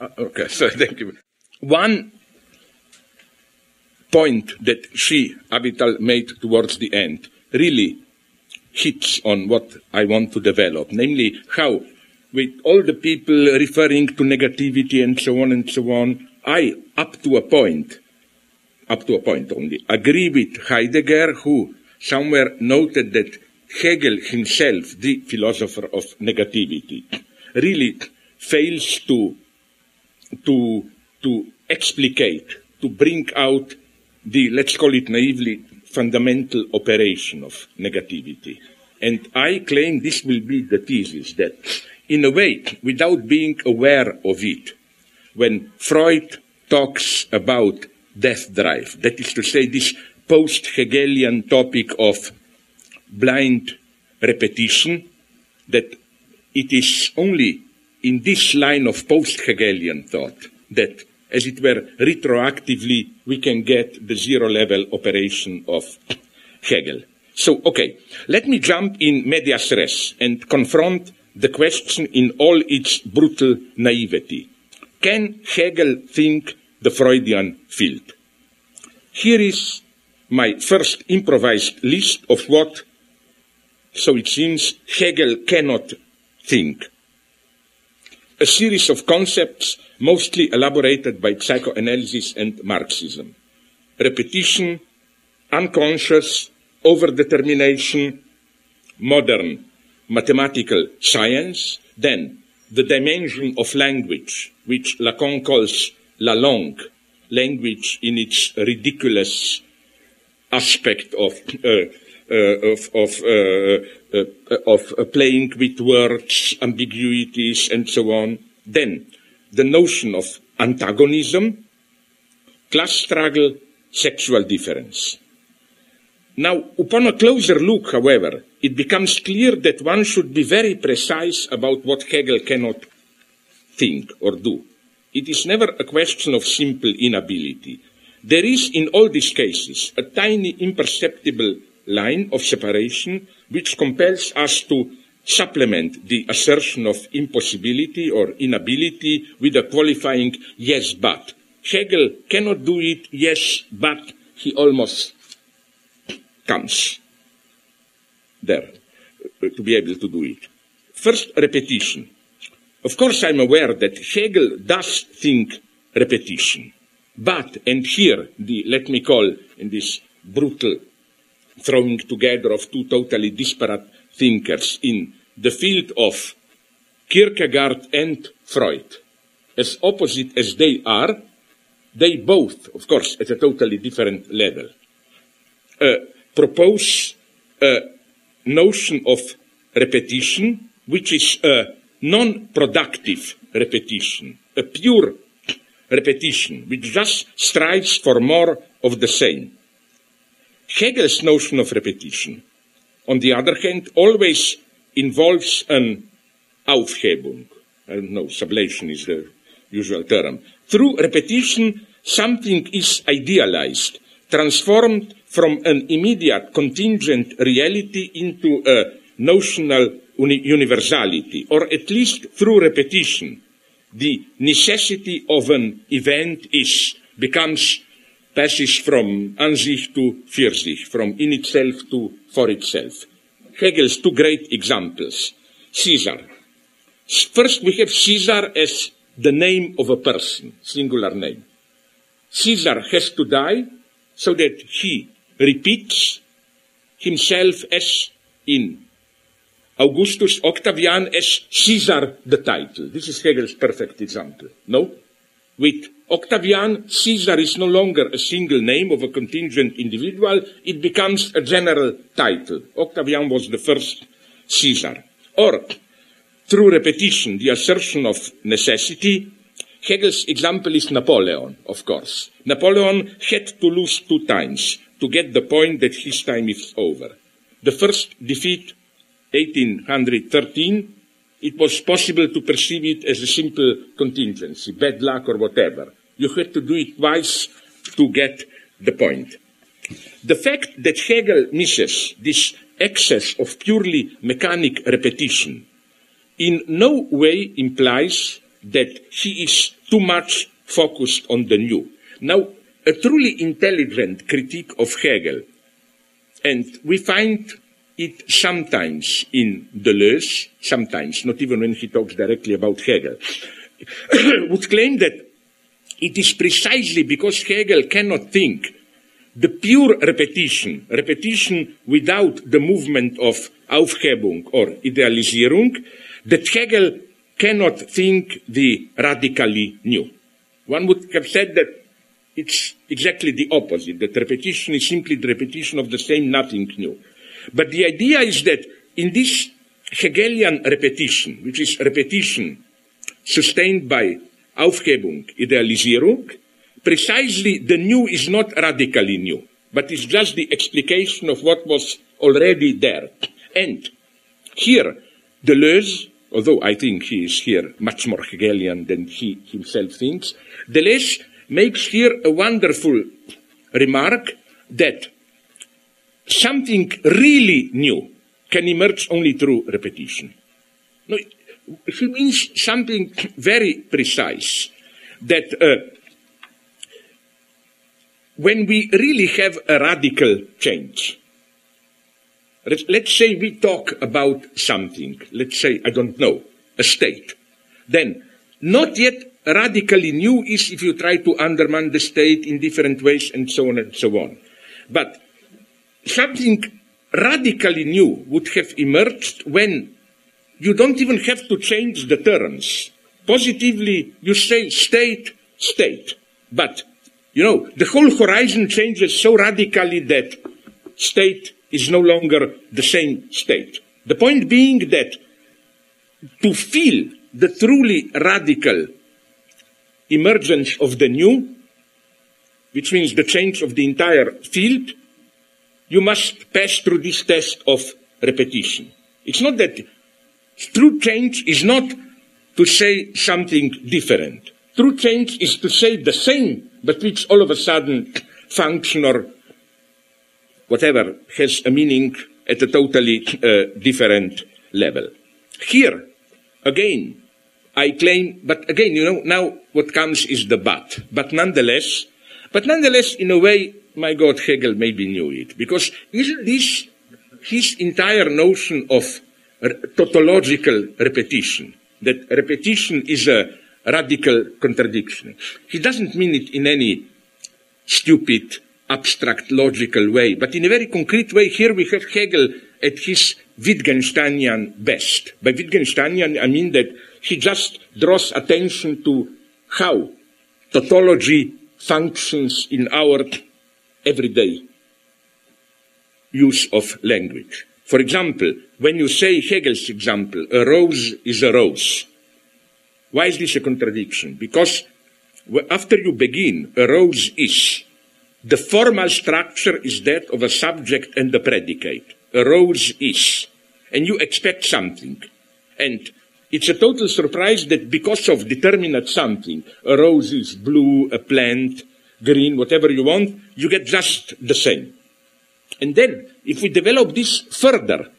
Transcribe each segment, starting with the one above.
Uh, okay, so thank you. One point that she, Avital, made towards the end really hits on what I want to develop, namely how, with all the people referring to negativity and so on and so on, I, up to a point, up to a point only, agree with Heidegger, who somewhere noted that Hegel himself, the philosopher of negativity, really fails to, to, to explicate, to bring out the, let's call it naively, fundamental operation of negativity. And I claim this will be the thesis that, in a way, without being aware of it, when Freud talks about death drive, that is to say, this post Hegelian topic of blind repetition, that it is only in this line of post Hegelian thought that as it were, retroactively, we can get the zero level operation of Hegel. So, okay, let me jump in medias res and confront the question in all its brutal naivety. Can Hegel think the Freudian field? Here is my first improvised list of what, so it seems, Hegel cannot think. A series of concepts mostly elaborated by psychoanalysis and Marxism. Repetition, unconscious, overdetermination, modern mathematical science, then the dimension of language, which Lacan calls la langue, language in its ridiculous aspect of, uh, of, of, uh, uh of playing with words, ambiguities, and so on. Then the notion of antagonism, class struggle, sexual difference. Now, upon a closer look, however, it becomes clear that one should be very precise about what Hegel cannot think or do. It is never a question of simple inability. There is, in all these cases, a tiny imperceptible line of separation which compels us to supplement the assertion of impossibility or inability with a qualifying yes, but. Hegel cannot do it, yes, but he almost comes there uh, to be able to do it. First, repetition. Of course, I'm aware that Hegel does think repetition. But, and here, the, let me call in this brutal throwing together of two totally disparate thinkers in the field of Kierkegaard and Freud, as opposite as they are, they both, of course, at a totally different level, uh, propose a notion of repetition, which is a non-productive repetition, a pure repetition, which just strives for more of the same. Hegel's notion of repetition, on the other hand, always involves an Aufhebung. I don't know, sublation is the usual term. Through repetition, something is idealized, transformed from an immediate contingent reality into a notional uni- universality, or at least through repetition, the necessity of an event is, becomes, passes from an sich to für sich, from in itself to for itself. Hegel's two great examples. Caesar. First, we have Caesar as the name of a person, singular name. Caesar has to die so that he repeats himself as in Augustus Octavian as Caesar the title. This is Hegel's perfect example. No? With Octavian, Caesar is no longer a single name of a contingent individual, it becomes a general title. Octavian was the first Caesar. Or, through repetition, the assertion of necessity, Hegel's example is Napoleon, of course. Napoleon had to lose two times to get the point that his time is over. The first defeat, 1813, it was possible to perceive it as a simple contingency, bad luck or whatever. You had to do it twice to get the point. The fact that Hegel misses this excess of purely mechanic repetition in no way implies that he is too much focused on the new. Now, a truly intelligent critique of Hegel, and we find it sometimes in Deleuze, sometimes, not even when he talks directly about Hegel, would claim that it is precisely because Hegel cannot think the pure repetition, repetition without the movement of Aufhebung or Idealisierung, that Hegel cannot think the radically new. One would have said that it's exactly the opposite, that repetition is simply the repetition of the same, nothing new. But the idea is that in this Hegelian repetition, which is repetition sustained by Aufhebung, Idealisierung, precisely the new is not radically new, but is just the explication of what was already there. And here, Deleuze, although I think he is here much more Hegelian than he himself thinks, Deleuze makes here a wonderful remark that something really new can emerge only through repetition. No, he means something very precise that uh, when we really have a radical change, let's say we talk about something, let's say, I don't know, a state, then not yet radically new is if you try to undermine the state in different ways and so on and so on. But something radically new would have emerged when you don't even have to change the terms. Positively, you say state, state. But you know, the whole horizon changes so radically that state is no longer the same state. The point being that to feel the truly radical emergence of the new, which means the change of the entire field, you must pass through this test of repetition. It's not that true change is not to say something different. True change is to say the same but which all of a sudden function or whatever has a meaning at a totally uh, different level. Here, again, I claim, but again, you know, now what comes is the but. But nonetheless, but nonetheless, in a way, my God, Hegel maybe knew it. Because isn't this his entire notion of tautological repetition? That repetition is a radical contradiction. He doesn't mean it in any stupid, abstract, logical way, but in a very concrete way. Here we have Hegel at his Wittgensteinian best. By Wittgensteinian, I mean that he just draws attention to how tautology functions in our everyday use of language. For example, when you say Hegel's example, a rose is a rose, why is this a contradiction? Because after you begin, a rose is. The formal structure is that of a subject and a predicate. A rose is. And you expect something. And it's a total surprise that because of determinate something, a rose is blue, a plant, green, whatever you want, you get just the same. And then, if we develop this further,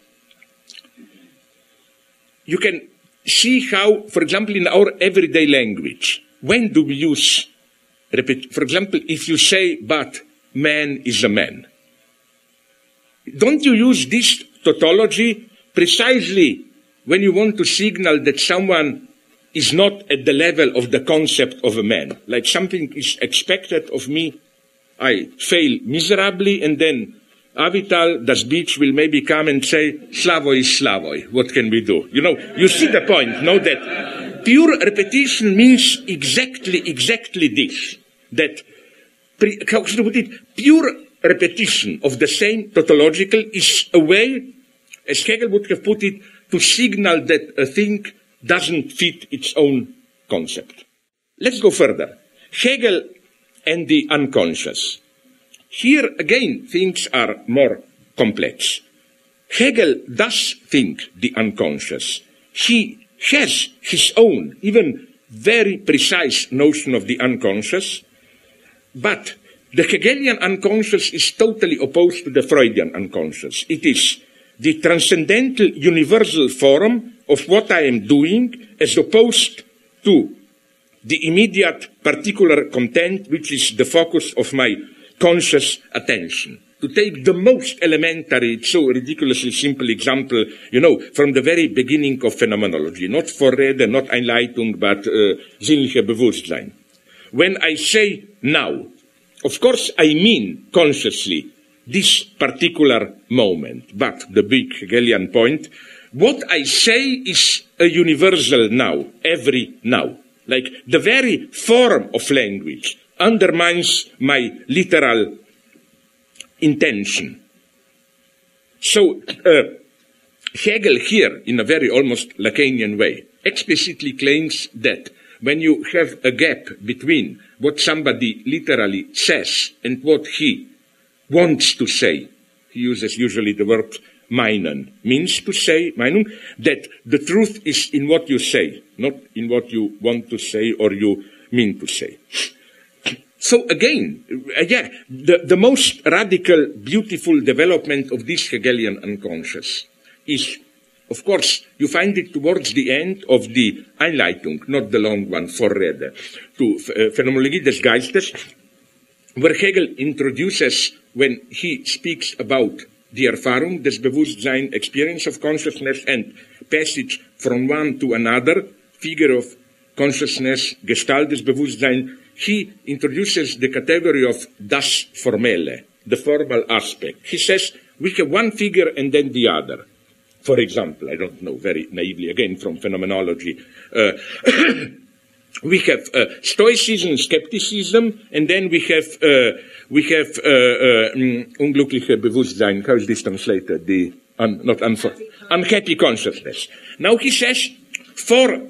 you can see how, for example, in our everyday language, when do we use, repeat, for example, if you say, but man is a man, don't you use this tautology precisely when you want to signal that someone is not at the level of the concept of a man? Like something is expected of me, I fail miserably, and then Avital Das Beach will maybe come and say, Slavoj is Slavoj. What can we do? You know, you see the point, no? That pure repetition means exactly, exactly this. That, how should I put it? Pure repetition of the same tautological is a way, as Hegel would have put it, to signal that a thing doesn't fit its own concept. Let's go further. Hegel and the unconscious. Here again, things are more complex. Hegel does think the unconscious. He has his own, even very precise notion of the unconscious, but the Hegelian unconscious is totally opposed to the Freudian unconscious. It is the transcendental universal form of what I am doing as opposed to the immediate particular content which is the focus of my conscious attention. To take the most elementary, so ridiculously simple example, you know, from the very beginning of phenomenology, not Vorrede, not Einleitung, but uh, sinnliche Bewusstsein. When I say now, of course I mean consciously this particular moment, but the big Hegelian point, what I say is a universal now, every now. Like the very form of language undermines my literal intention. So, uh, Hegel here, in a very almost Lacanian way, explicitly claims that when you have a gap between what somebody literally says and what he wants to say, he uses usually the word meinen, means to say, Meinung, that the truth is in what you say, not in what you want to say or you mean to say. So again, uh, yeah, the, the most radical, beautiful development of this Hegelian unconscious is, of course, you find it towards the end of the Einleitung, not the long one, Vorrede, to uh, des Geistes, where Hegel introduces, when he speaks about the Erfahrung, experience of consciousness, and passage from one to another, figure of consciousness, Gestalt des Bewusstsein, he introduces the category of das Formelle, the formal aspect. He says we have one figure and then the other. For example, I don't know, very naively, again from phenomenology, uh, we have uh, Stoicism, skepticism, and then we have uh, we have uh, uh, mm, unglückliche Bewusstsein. How is this translated? The un, not unhappy, unhappy consciousness. Now he says, for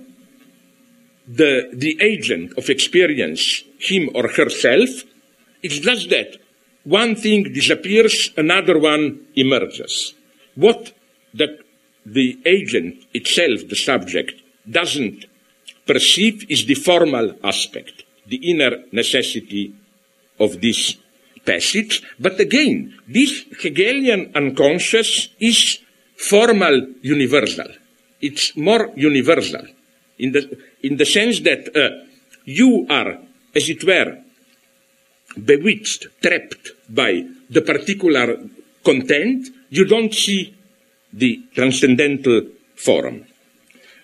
the the agent of experience, him or herself, it's just that one thing disappears, another one emerges. What the the agent itself, the subject, doesn't perceive is the formal aspect, the inner necessity of this passage. But again, this Hegelian unconscious is formal universal. It's more universal in the, in the sense that uh, you are, as it were, bewitched, trapped by the particular content, you don't see the transcendental form.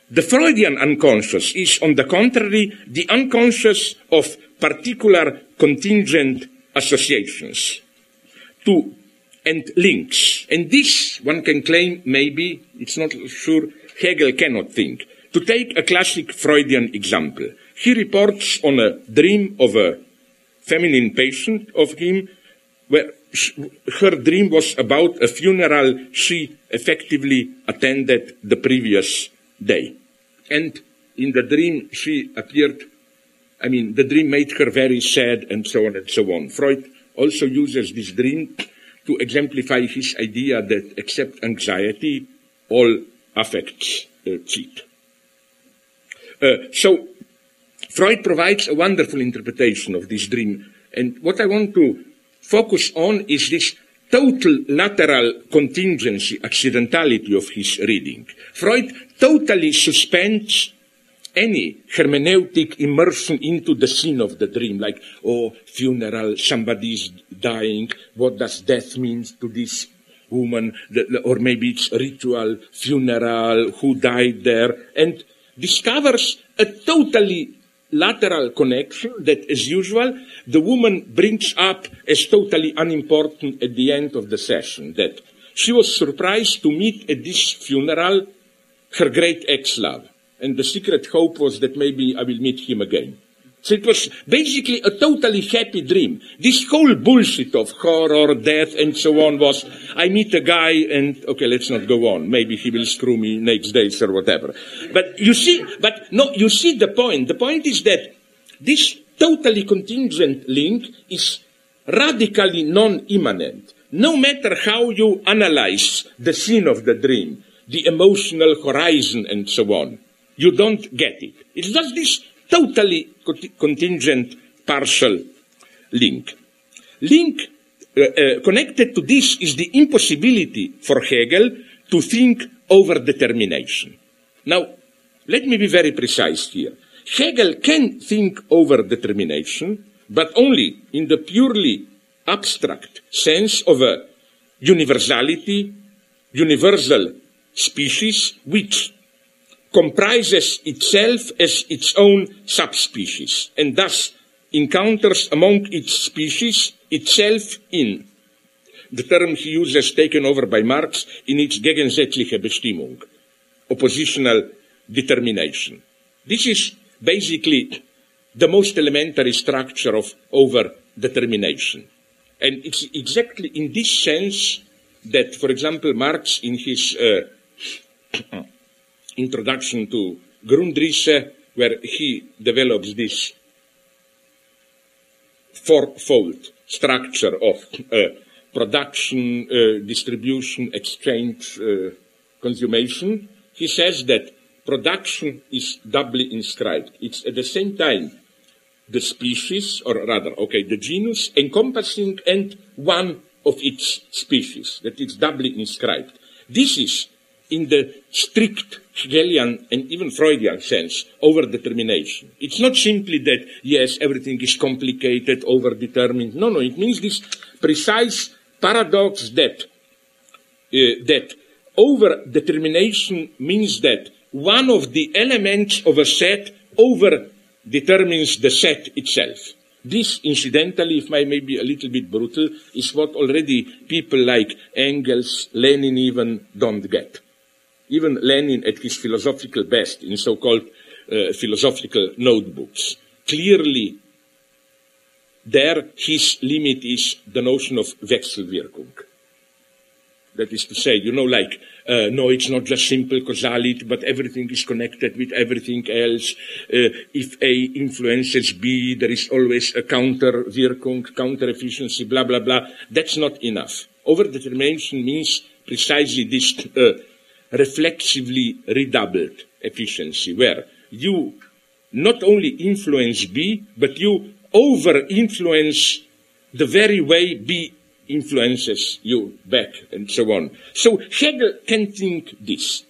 The Freudian unconscious is, on the contrary, the unconscious of particular contingent associations to, and links. And this, one can claim, maybe, it's not sure, Hegel cannot think. To take a classic Freudian example, he reports on a dream of a feminine patient of him where her dream was about a funeral she effectively attended the previous day. And in the dream, she appeared, I mean, the dream made her very sad and so on and so on. Freud also uses this dream to exemplify his idea that except anxiety, all affects uh, cheat. Uh, so Freud provides a wonderful interpretation of this dream. And what I want to focus on is this total lateral contingency, accidentality of his reading. Freud totally suspends any hermeneutic immersion into the scene of the dream, like, oh, funeral, somebody's dying, what does death mean to this woman, or maybe it's ritual, funeral, who died there, and discovers a totally lateral connection that, as usual, the woman brings up as totally unimportant at the end of the session. That she was surprised to meet at this funeral her great ex-love. And the secret hope was that maybe I will meet him again. So it was basically a totally happy dream. This whole bullshit of horror, death, and so on was, I meet a guy and, okay, let's not go on. Maybe he will screw me next days or whatever. But you see, but no, you see the point. The point is that this totally contingent link is radically non-immanent. No matter how you analyze the scene of the dream, the emotional horizon and so on, you don't get it. It's just this totally contingent partial link. Link uh, uh, connected to this is the impossibility for Hegel to think over determination. Now, let me be very precise here. Hegel can think over determination, but only in the purely abstract sense of a universality, universal species, which comprises itself as its own subspecies, and thus encounters among its species itself in. The term he uses taken over by Marx in its gegensätzliche Bestimmung, oppositional determination. This is basically the most elementary structure of over determination. And it's exactly in this sense that, for example, Marx, in his uh, introduction to Grundrisse, where he develops this fourfold structure of uh, production, uh, distribution, exchange, uh, consummation, he says that production is doubly inscribed. It's at the same time the species, or rather, okay, the genus encompassing and one of its species, that it's doubly inscribed. This is, in the strict Hegelian and even Freudian sense, over-determination. It's not simply that, yes, everything is complicated, over-determined. No, no, it means this precise paradox that, uh, that over-determination means that one of the elements of a set over determines the set itself. This, incidentally, if I may be a little bit brutal, is what already people like Engels, Lenin even don't get. Even Lenin at his philosophical best in so-called uh, philosophical notebooks. Clearly, there his limit is the notion of Wechselwirkung. That is to say, you know, like, uh, no, it's not just simple causality, but everything is connected with everything else. Uh, if A influences B, there is always a counter Wirkung, counter efficiency, blah, blah, blah. That's not enough. Overdetermination means precisely this uh, reflexively redoubled efficiency, where you not only influence B, but you over influence the very way B influences you back and so on. So Hegel can think this.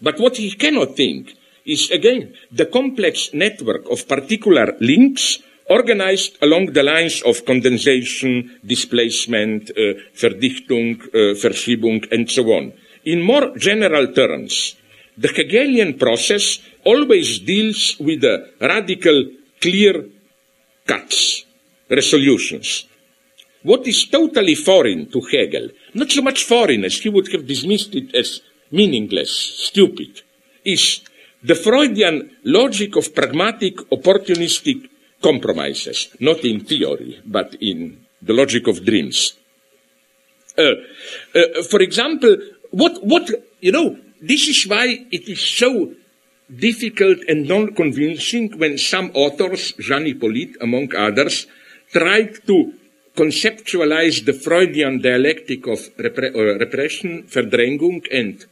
But what he cannot think is again the complex network of particular links organized along the lines of condensation, displacement, uh, Verdichtung, uh, Verschiebung, and so on. In more general terms, the Hegelian process always deals with the radical, clear cuts, resolutions. What is totally foreign to Hegel, not so much foreign as he would have dismissed it as meaningless, stupid, is the Freudian logic of pragmatic, opportunistic compromises, not in theory, but in the logic of dreams. Uh, uh, for example, what, what, you know, this is why it is so difficult and non-convincing when some authors, Jean Hippolyte among others, tried to conceptualize the Freudian dialectic of repre uh, repression, Verdrängung, and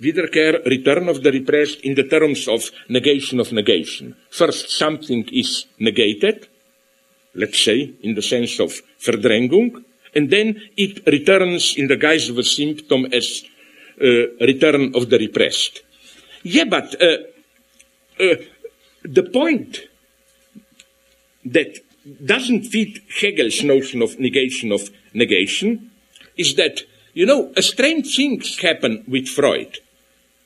Wiederkehr, return of the repressed, in the terms of negation of negation. First, something is negated, let's say, in the sense of Verdrängung, and then it returns in the guise of a symptom as uh, return of the repressed. Yeah, but uh, uh, the point that doesn't fit Hegel's notion of negation of negation is that, you know, a strange things happen with Freud.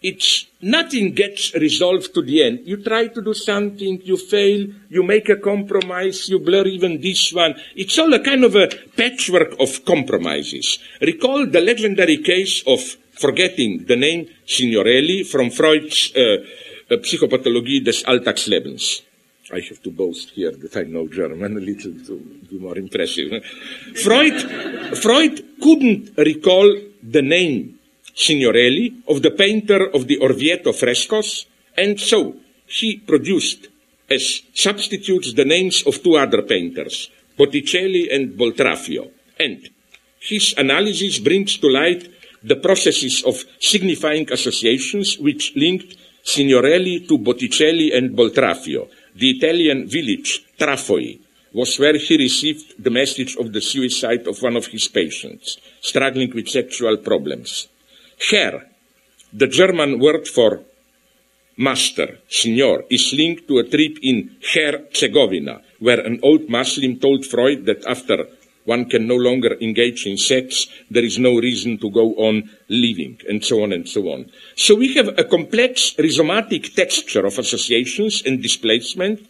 It's nothing gets resolved to the end. You try to do something, you fail, you make a compromise, you blur even this one. It's all a kind of a patchwork of compromises. Recall the legendary case of forgetting the name Signorelli from Freud's uh, uh, Psychopathologie des Alltagslebens. I have to boast here that I know German a little to be more impressive. Freud, Freud couldn't recall the name Signorelli of the painter of the Orvieto frescoes, and so he produced as substitutes the names of two other painters, Botticelli and Boltraffio. And his analysis brings to light the processes of signifying associations which linked Signorelli to Botticelli and Boltraffio, the Italian village, Trafoi, was where he received the message of the suicide of one of his patients, struggling with sexual problems. Herr, the German word for master, signor, is linked to a trip in Herzegovina, where an old Muslim told Freud that after one can no longer engage in sex, there is no reason to go on living, and so on and so on. So we have a complex rhizomatic texture of associations and displacement,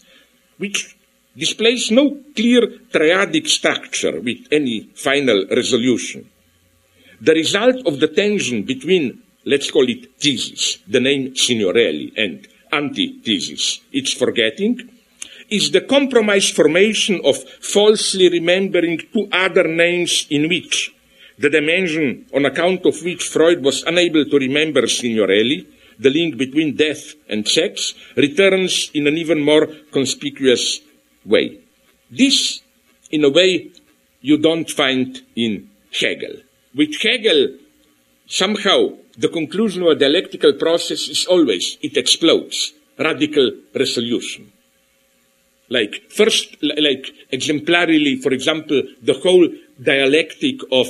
which displays no clear triadic structure with any final resolution. The result of the tension between, let's call it thesis, the name Signorelli, and antithesis, its forgetting, is the compromise formation of falsely remembering two other names in which the dimension on account of which Freud was unable to remember Signorelli, the link between death and sex, returns in an even more conspicuous way. This, in a way, you don't find in Hegel. With Hegel, somehow, the conclusion of a dialectical process is always, it explodes. Radical resolution. Like, first, like, exemplarily, for example, the whole dialectic of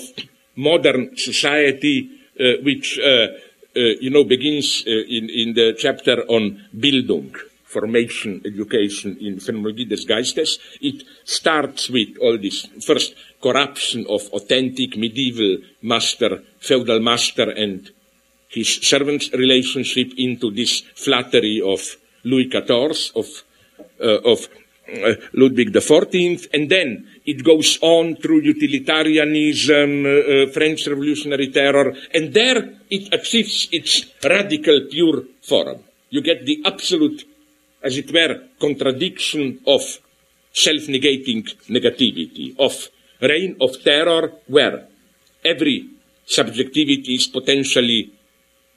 modern society, uh, which, uh, uh, you know, begins uh, in, in the chapter on Bildung, formation, education in Phenomenologie des Geistes. It starts with all this first corruption of authentic medieval master, feudal master and his servant's relationship into this flattery of Louis XIV, of, uh, of uh, Ludwig XIV, and then it goes on through utilitarianism, uh, uh, French Revolutionary Terror, and there it achieves its radical pure form. You get the absolute, as it were, contradiction of self-negating negativity, of reign of terror where every subjectivity is potentially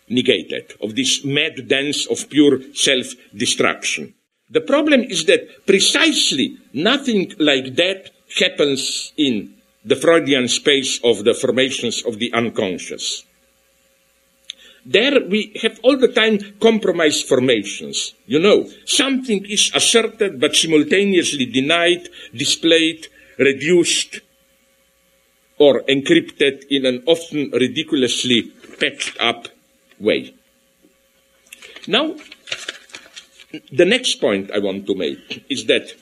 negated, of this mad dance of pure self-destruction. The problem is that precisely nothing like that happens in the Freudian space of the formations of the unconscious. There we have all the time compromise formations. You know, something is asserted but simultaneously denied, displayed, reduced, or encrypted in an often ridiculously patched up way. Now, the next point I want to make is that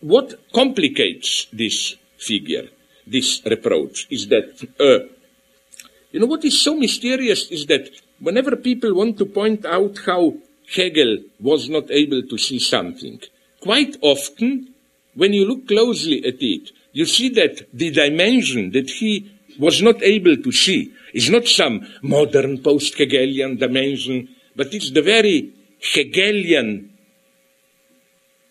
what complicates this figure, this reproach, is that, uh, you know, what is so mysterious is that whenever people want to point out how Hegel was not able to see something, quite often, when you look closely at it, you see that the dimension that he was not able to see is not some modern post-Hegelian dimension, but it's the very Hegelian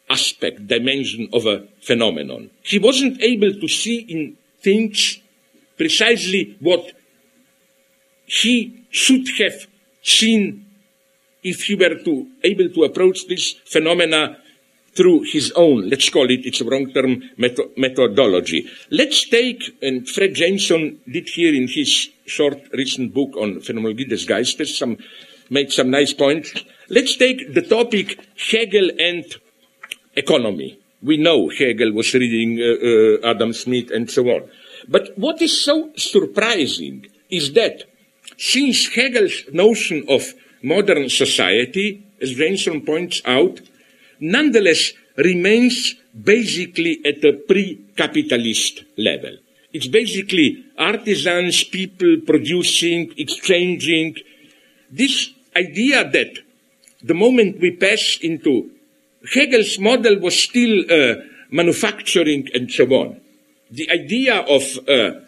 aspect, dimension of a phenomenon. He wasn't able to see in things precisely what he should have seen if he were to able to approach this phenomena through his own, let's call it, it's a wrong term, methodology. Let's take, and Fred Jameson did here in his short recent book on Phenomenologie des Geistes, some, made some nice points. Let's take the topic Hegel and economy. We know Hegel was reading uh, uh, Adam Smith and so on. But what is so surprising is that since Hegel's notion of modern society, as Jameson points out, nonetheless remains basically at a pre-capitalist level. It's basically artisans, people producing, exchanging. This idea that the moment we pass into Hegel's model was still uh, manufacturing and so on. The idea of uh,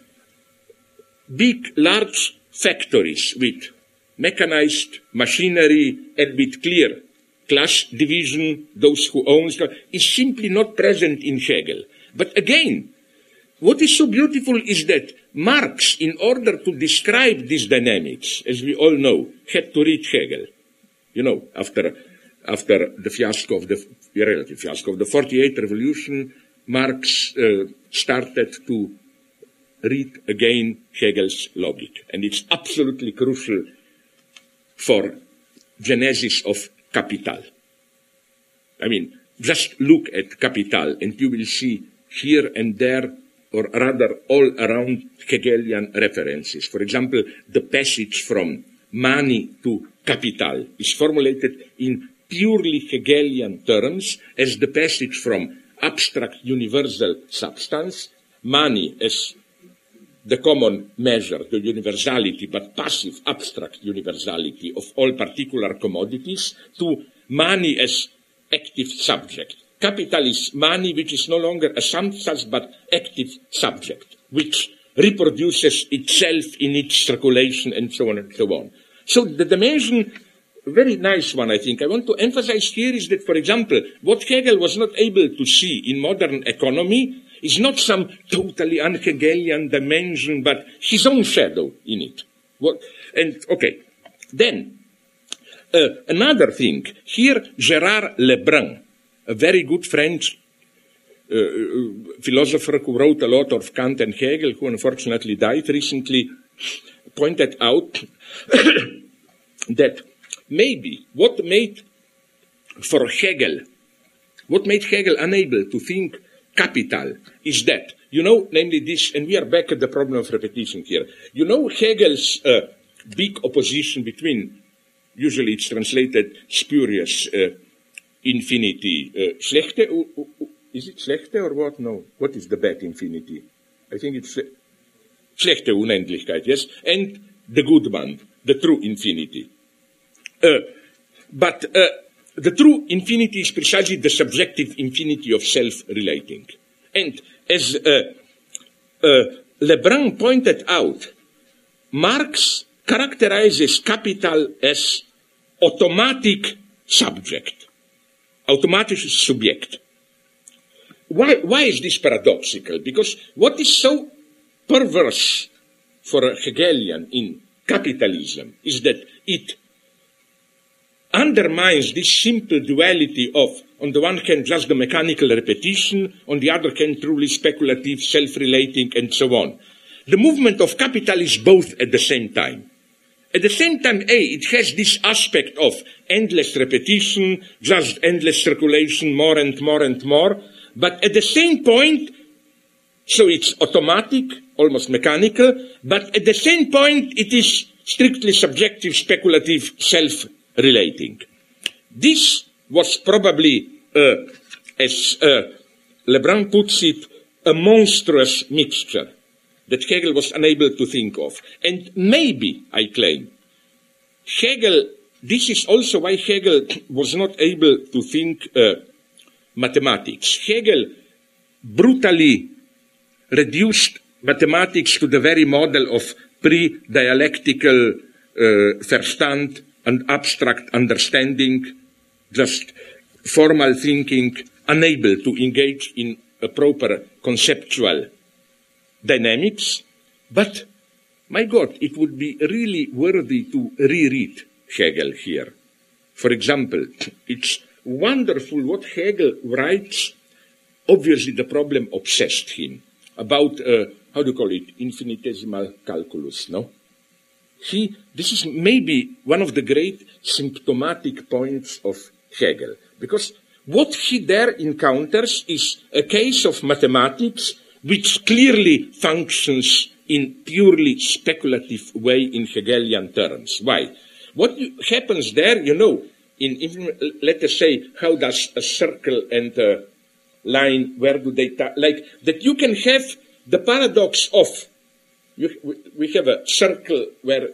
big, large factories with mechanized machinery and with clear class division, those who own, is simply not present in Hegel. But again, what is so beautiful is that Marx, in order to describe these dynamics, as we all know, had to read Hegel you know, after, after the fiasco of the, relative fiasco of the 48 revolution, Marx uh, started to read again Hegel's logic. And it's absolutely crucial for genesis of Capital. I mean, just look at Capital and you will see here and there, or rather all around Hegelian references. For example, the passage from money to capital is formulated in purely Hegelian terms as the passage from abstract universal substance, money as the common measure, the universality, but passive abstract universality of all particular commodities, to money as active subject. Capital is money which is no longer a substance but active subject, which reproduces itself in its circulation and so on and so on. So the dimension, very nice one, I think. I want to emphasize here is that, for example, what Hegel was not able to see in modern economy is not some totally un-Hegelian dimension, but his own shadow in it. What, and okay, then uh, another thing here, Gerard Lebrun, a very good French uh, uh, philosopher who wrote a lot of Kant and Hegel, who unfortunately died recently, pointed out that maybe what made for Hegel, what made Hegel unable to think capital is that, you know, namely this, and we are back at the problem of repetition here. You know Hegel's uh, big opposition between, usually it's translated spurious, uh, infinity, uh, schlechte is it schlechte or what? No. What is the bad infinity? I think it's schlechte Unendlichkeit, yes? And the good one, the true infinity. Uh, but uh, the true infinity is precisely the subjective infinity of self-relating. And as uh, uh Lebrun pointed out, Marx characterizes capital as automatic subject, automatic subject. Why, why is this paradoxical? Because what is so perverse for a Hegelian in capitalism is that it undermines this simple duality of, on the one hand, just the mechanical repetition, on the other hand, truly speculative, self-relating, and so on. The movement of capital is both at the same time. At the same time, A, it has this aspect of endless repetition, just endless circulation, more and more and more, but at the same point, so it's automatic, almost mechanical, but at the same point it is strictly subjective, speculative, self-relating. This was probably, uh, as uh, Lebrun puts it, a monstrous mixture that Hegel was unable to think of. And maybe, I claim, Hegel, this is also why Hegel was not able to think uh, mathematics. Hegel brutally reduced mathematics to the very model of pre-dialectical uh, Verstand and abstract understanding, just formal thinking, unable to engage in a proper conceptual dynamics. But, my God, it would be really worthy to reread Hegel here. For example, it's wonderful what Hegel writes. Obviously, the problem obsessed him about, uh, how do you call it, infinitesimal calculus, no? He, this is maybe one of the great symptomatic points of Hegel, because what he there encounters is a case of mathematics which clearly functions in purely speculative way in Hegelian terms. Why? What happens there, you know, in, in, let us say, how does a circle and a line, where do they, like, that you can have the paradox of, we have a circle where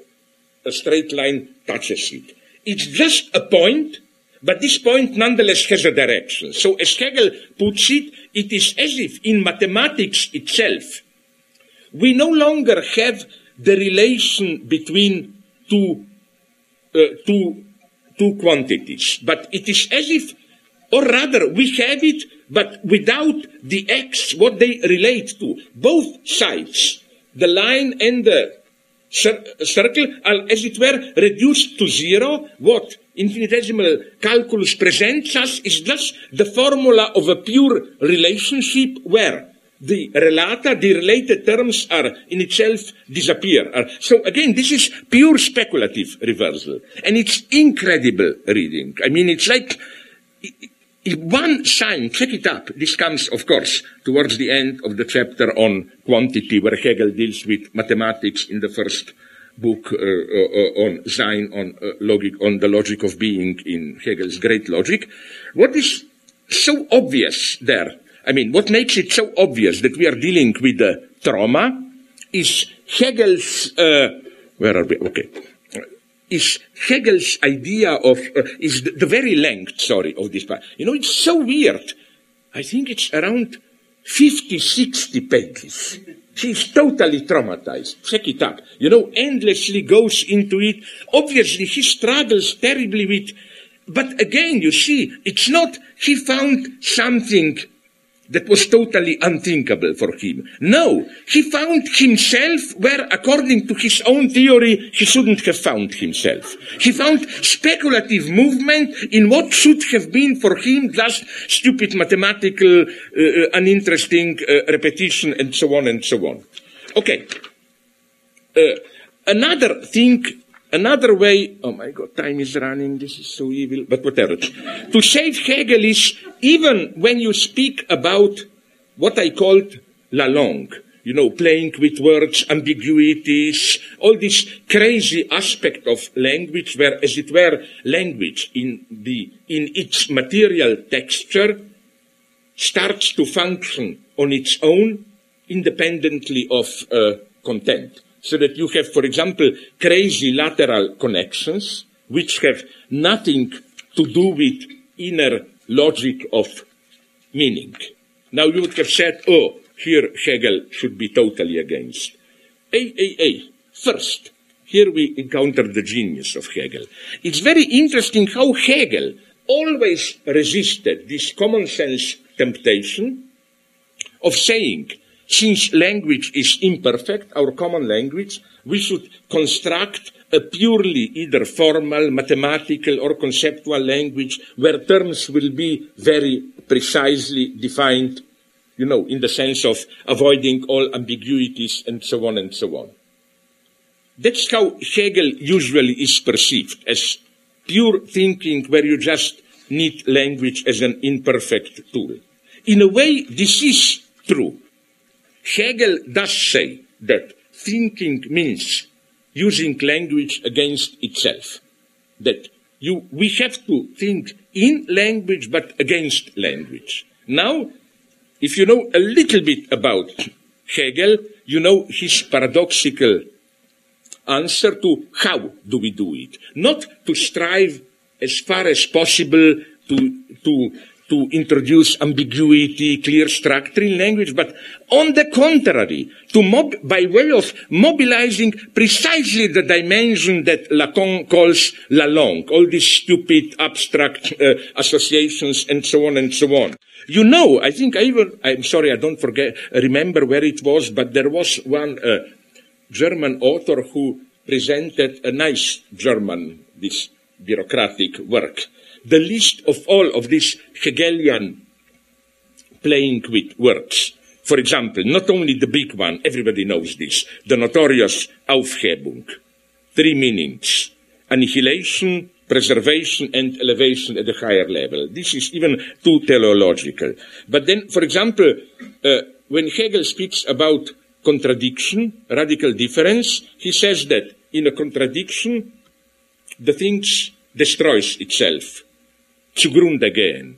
a straight line touches it. It's just a point, but this point nonetheless has a direction. So as Hegel puts it, it is as if in mathematics itself, we no longer have the relation between two, uh, two two quantities. But it is as if, or rather, we have it, but without the x, what they relate to. Both sides, the line and the cir circle, are, as it were, reduced to zero. What infinitesimal calculus presents us is just the formula of a pure relationship where the relata, the related terms are in itself disappear. So again, this is pure speculative reversal. And it's incredible reading. I mean, it's like one sign, check it up. This comes, of course, towards the end of the chapter on quantity, where Hegel deals with mathematics in the first book uh, uh, on Sein, on uh, logic, on the logic of being in Hegel's Great Logic. What is so obvious there? I mean, what makes it so obvious that we are dealing with the trauma is Hegel's, uh, where are we? Okay. Is Hegel's idea of, uh, is the, the, very length, sorry, of this part. You know, it's so weird. I think it's around 50, 60 pages. She's totally traumatized. Check it up. You know, endlessly goes into it. Obviously, he struggles terribly with, but again, you see, it's not, he found something that was totally unthinkable for him. No, he found himself where, according to his own theory, he shouldn't have found himself. He found speculative movement in what should have been for him just stupid mathematical, uh, uh uninteresting uh, repetition and so on and so on. Okay. Uh, another thing Another way, oh my God, time is running, this is so evil, but whatever. to save Hegel is even when you speak about what I called la langue, you know, playing with words, ambiguities, all this crazy aspect of language where, as it were, language in the, in its material texture starts to function on its own independently of uh, content so that you have, for example, crazy lateral connections, which have nothing to do with inner logic of meaning. Now you would have said, oh, here Hegel should be totally against. A, A, A. First, here we encounter the genius of Hegel. It's very interesting how Hegel always resisted this common sense temptation of saying since language is imperfect, our common language, we should construct a purely either formal, mathematical, or conceptual language where terms will be very precisely defined, you know, in the sense of avoiding all ambiguities and so on and so on. That's how Hegel usually is perceived as pure thinking where you just need language as an imperfect tool. In a way, this is true. Hegel does say that thinking means using language against itself. That you, we have to think in language but against language. Now, if you know a little bit about Hegel, you know his paradoxical answer to how do we do it. Not to strive as far as possible to, to to introduce ambiguity, clear structure in language, but on the contrary, to mob, by way of mobilizing precisely the dimension that Lacan calls la langue, all these stupid abstract uh, associations and so on and so on. You know, I think I even, I'm sorry, I don't forget, remember where it was, but there was one uh, German author who presented a nice German, this bureaucratic work the least of all of these Hegelian playing with words. For example, not only the big one, everybody knows this, the notorious Aufhebung. Three meanings. Annihilation, preservation, and elevation at a higher level. This is even too teleological. But then, for example, uh, when Hegel speaks about contradiction, radical difference, he says that in a contradiction, the thing destroys itself to Grund again.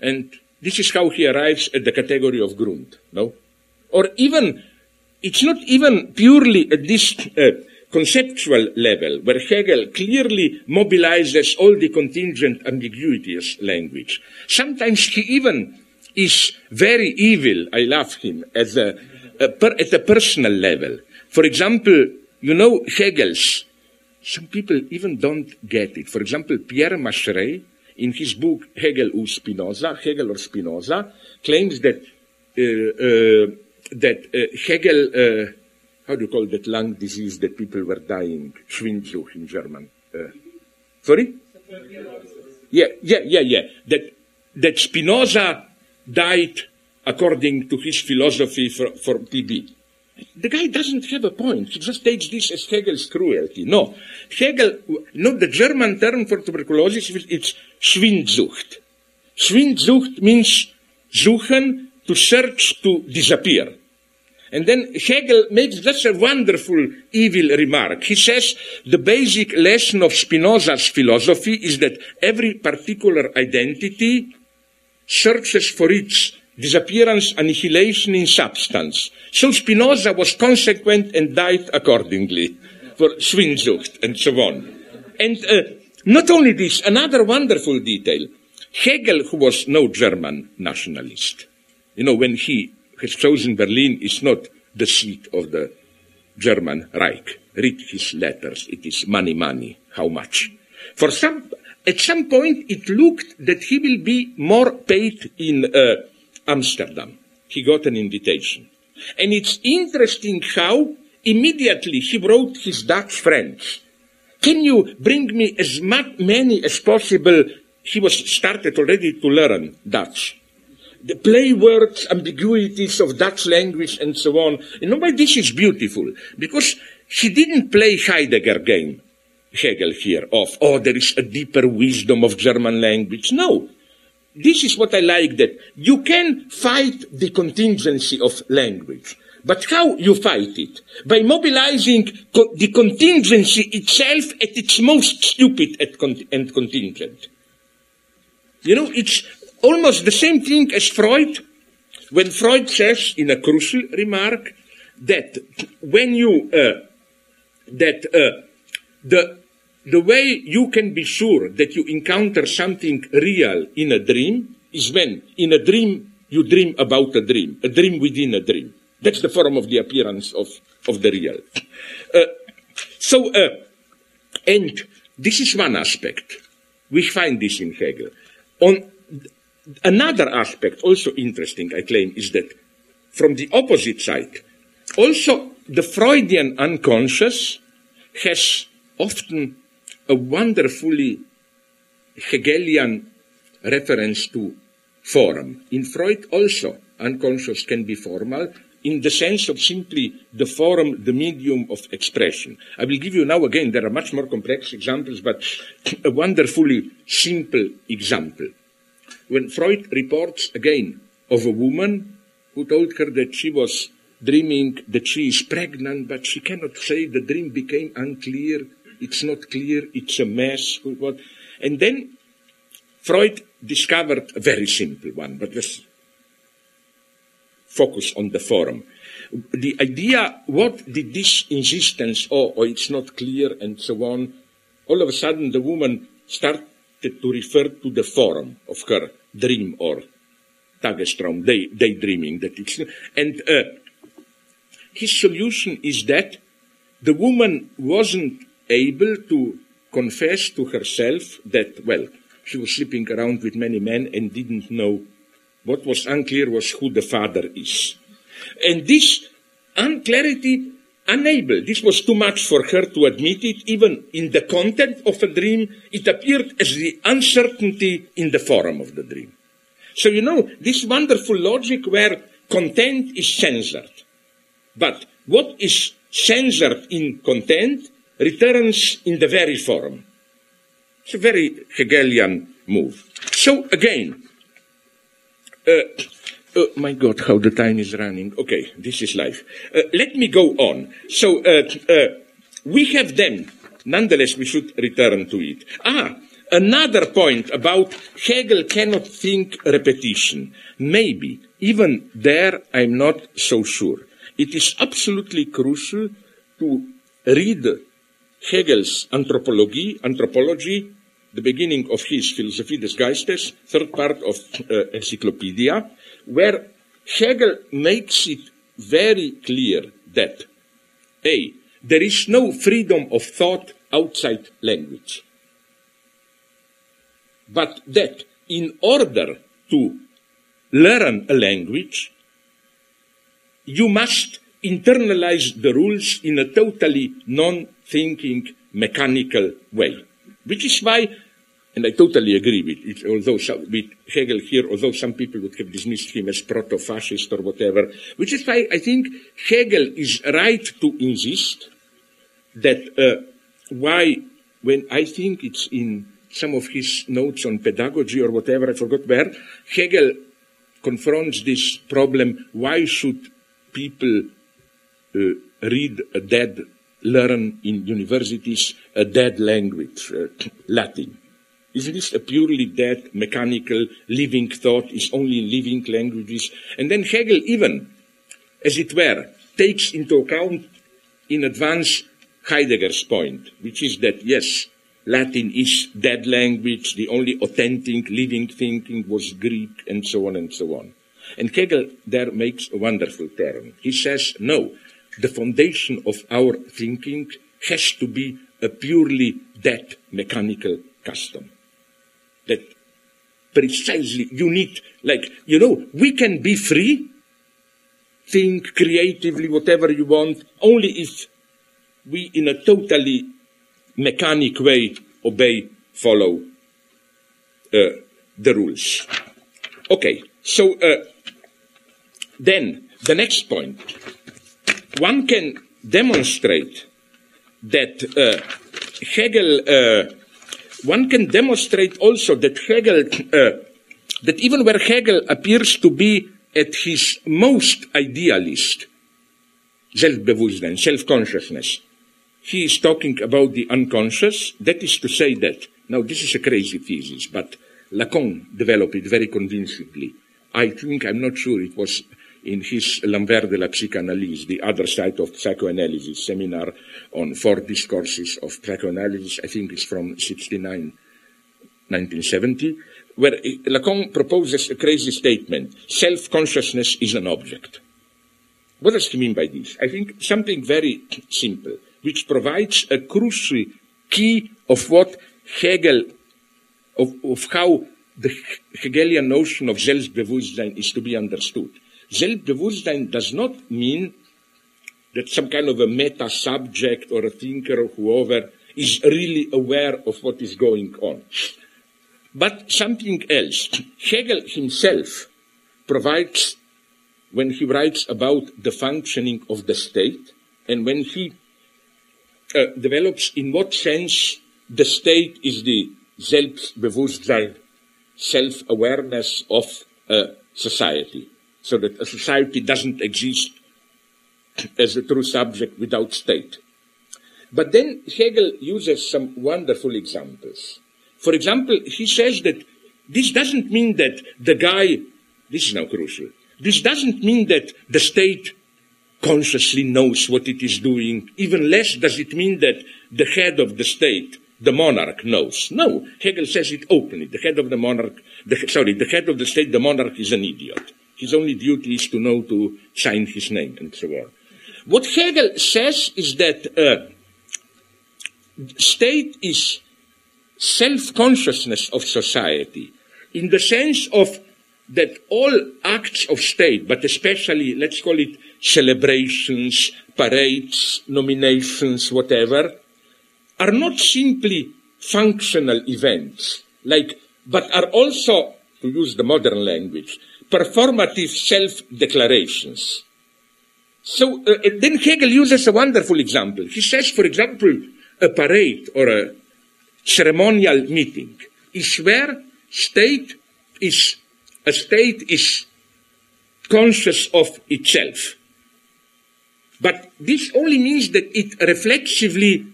And this is how he arrives at the category of Grund, no? Or even, it's not even purely at this uh, conceptual level where Hegel clearly mobilizes all the contingent ambiguities language. Sometimes he even is very evil. I love him as a, a per, at personal level. For example, you know Hegel's. Some people even don't get it. For example, Pierre Macherey, in his book Hegel or Spinoza, Hegel or Spinoza, claims that uh, uh, that uh, Hegel, uh, how do you call that lung disease that people were dying, Schwindsucht in German? Sorry? Yeah, yeah, yeah, yeah. That that Spinoza died according to his philosophy for, for TB. The guy doesn't have a point. He just takes this as Hegel's cruelty. No. Hegel, no, the German term for tuberculosis, it's Schwindsucht. Schwindsucht means suchen, to search, to disappear. And then Hegel makes such a wonderful evil remark. He says the basic lesson of Spinoza's philosophy is that every particular identity searches for its disappearance, annihilation in substance. So Spinoza was consequent and died accordingly for Schwindsucht and so on. And uh, not only this, another wonderful detail. Hegel, who was no German nationalist, you know, when he has chosen Berlin, is not the seat of the German Reich. Read his letters. It is money, money. How much? For some, at some point, it looked that he will be more paid in uh, Amsterdam. He got an invitation. And it's interesting how immediately he wrote his Dutch friends. Can you bring me as much, many as possible? He was started already to learn Dutch. The play words, ambiguities of Dutch language and so on. You know why this is beautiful? Because he didn't play Heidegger game, Hegel here, of, oh, there is a deeper wisdom of German language. No this is what I like that you can fight the contingency of language. But how you fight it? By mobilizing co- the contingency itself at its most stupid and contingent. You know, it's almost the same thing as Freud, when Freud says in a crucial remark that when you, uh, that uh, the the way you can be sure that you encounter something real in a dream is when in a dream you dream about a dream, a dream within a dream. That's the form of the appearance of, of the real. Uh, so, uh, and this is one aspect. We find this in Hegel. On another aspect, also interesting, I claim, is that from the opposite side, also the Freudian unconscious has often a wonderfully Hegelian reference to form. In Freud also, unconscious can be formal in the sense of simply the form, the medium of expression. I will give you now again, there are much more complex examples, but a wonderfully simple example. When Freud reports again of a woman who told her that she was dreaming that she is pregnant, but she cannot say the dream became unclear it's not clear, it's a mess. And then Freud discovered a very simple one, but let's focus on the form. The idea, what did this insistence, oh, oh, it's not clear, and so on, all of a sudden the woman started to refer to the form of her dream or Tagestraum, day, daydreaming. That it's, and uh, his solution is that the woman wasn't able to confess to herself that, well, she was sleeping around with many men and didn't know. What was unclear was who the father is. And this unclarity, unable, this was too much for her to admit it, even in the content of a dream, it appeared as the uncertainty in the form of the dream. So you know, this wonderful logic where content is censored. But what is censored in content returns in the very form. It's a very Hegelian move. So again, uh, oh my God, how the time is running. Okay, this is life. Uh, let me go on. So uh, uh, we have them. nonetheless, we should return to it. Ah, another point about Hegel cannot think repetition. Maybe even there, I'm not so sure. It is absolutely crucial to read Hegel's Anthropologie, Anthropology, the beginning of his Philosophie des Geistes, third part of uh, Encyclopedia, where Hegel makes it very clear that A, there is no freedom of thought outside language. But that in order to learn a language, you must internalize the rules in a totally non-thinking, mechanical way. Which is why, and I totally agree with it, although some, with Hegel here, although some people would have dismissed him as proto-fascist or whatever, which is why I think Hegel is right to insist that uh, why, when I think it's in some of his notes on pedagogy or whatever, I forgot where, Hegel confronts this problem, why should people uh, read a dead, learn in universities a dead language, uh, Latin. Isn't this a purely dead, mechanical, living thought is only in living languages? And then Hegel even, as it were, takes into account in advance Heidegger's point, which is that yes, Latin is dead language, the only authentic living thinking was Greek, and so on and so on. And Hegel there makes a wonderful turn. He says, no, the foundation of our thinking has to be a purely dead mechanical custom. That precisely you need, like, you know, we can be free, think creatively, whatever you want, only if we in a totally mechanic way obey, follow uh, the rules. Okay, so uh, then the next point. One can demonstrate that uh, Hegel, uh, one can demonstrate also that Hegel, uh, that even where Hegel appears to be at his most idealist, self-bewusstsein, self-consciousness, he is talking about the unconscious. That is to say that, now this is a crazy thesis, but Lacan developed it very convincingly. I think, I'm not sure, it was in his L'Envers de la Psychanalyse, the other side of psychoanalysis seminar on four discourses of psychoanalysis, I think it's from 69, 1970, where Lacan proposes a crazy statement. Self-consciousness is an object. What does he mean by this? I think something very simple which provides a crucial key of what Hegel, of, of how the Hegelian notion of Selbstbewusstsein is to be understood. Selbstbewusstsein does not mean that some kind of a meta subject or a thinker or whoever is really aware of what is going on. But something else. Hegel himself provides, when he writes about the functioning of the state, and when he uh, develops in what sense the state is the Selbstbewusstsein, self-awareness of a society, so that a society doesn't exist as a true subject without state. But then Hegel uses some wonderful examples. For example, he says that this doesn't mean that the guy, this is now crucial, this doesn't mean that the state consciously knows what it is doing. Even less does it mean that the head of the state, the monarch, knows. No, Hegel says it openly. The head of the monarch, the, sorry, the head of the state, the monarch is an idiot. His only duty is to know to sign his name and so on. What Hegel says is that uh, state is self-consciousness of society in the sense of that all acts of state, but especially, let's call it celebrations, parades, nominations, whatever, are not simply functional events, like, but are also, to use the modern language, performative self-declarations. So uh, then Hegel uses a wonderful example. He says, for example, a parade or a ceremonial meeting is where state is a state is conscious of itself. But this only means that it reflexively,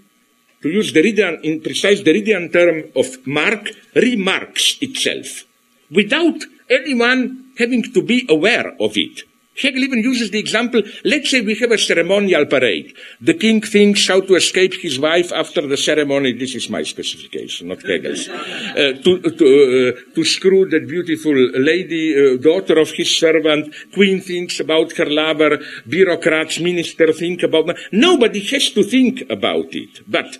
to use Derridean, in precise Derridean term of mark, remarks itself, without anyone having to be aware of it. Hegel even uses the example, let's say we have a ceremonial parade. The king thinks how to escape his wife after the ceremony. This is my specification, not Hegel's. Uh, to, to, uh, to screw that beautiful lady, uh, daughter of his servant. Queen thinks about her lover. Bureaucrats, minister think about... Nobody has to think about it. But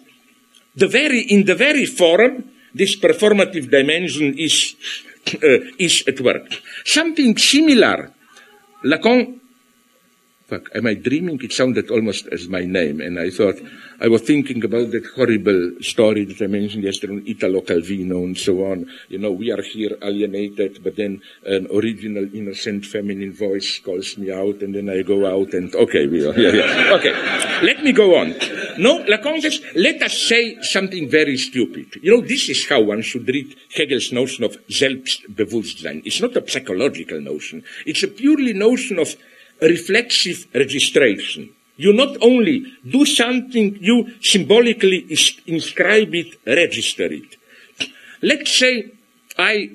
the very, in the very form, this performative dimension is, Uh, is at work. Something similar Lacan, fuck, am I dreaming? It sounded almost as my name, and I thought, I was thinking about that horrible story that I mentioned yesterday, on Italo Calvino and so on. You know, we are here alienated, but then an original, innocent, feminine voice calls me out, and then I go out and, okay, we are, yeah, yeah. Okay, let me go on. No, Lacan let us say something very stupid. You know, this is how one should read Hegel's notion of Selbstbewusstsein. It's not a psychological notion. It's a purely notion of reflexive registration. You not only do something, you symbolically inscribe it, register it. Let's say I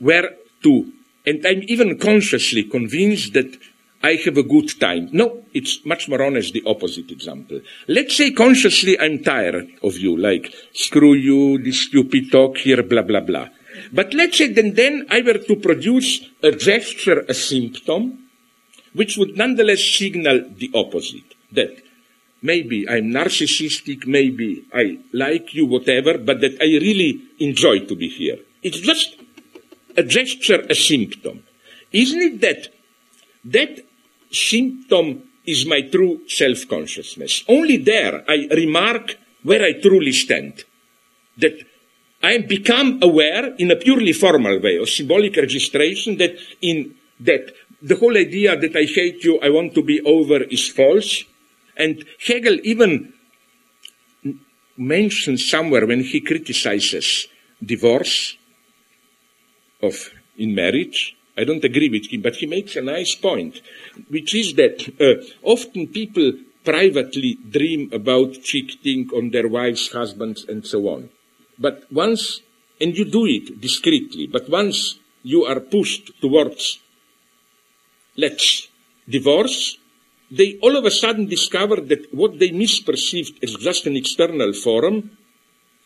were to, and I'm even consciously convinced that I have a good time. No, it's much more honest, the opposite example. Let's say consciously I'm tired of you, like, screw you, this stupid talk here, blah, blah, blah. But let's say then, then I were to produce a gesture, a symptom, which would nonetheless signal the opposite. That maybe I'm narcissistic, maybe I like you, whatever, but that I really enjoy to be here. It's just a gesture, a symptom. Isn't it that that symptom is my true self-consciousness? Only there I remark where I truly stand. That I become aware in a purely formal way of symbolic registration that in that the whole idea that I hate you, I want to be over is false. And Hegel even mentions somewhere when he criticizes divorce of in marriage. I don't agree with him, but he makes a nice point, which is that uh, often people privately dream about cheating on their wives, husbands, and so on. But once, and you do it discreetly, but once you are pushed towards, let's divorce, they all of a sudden discover that what they misperceived as just an external forum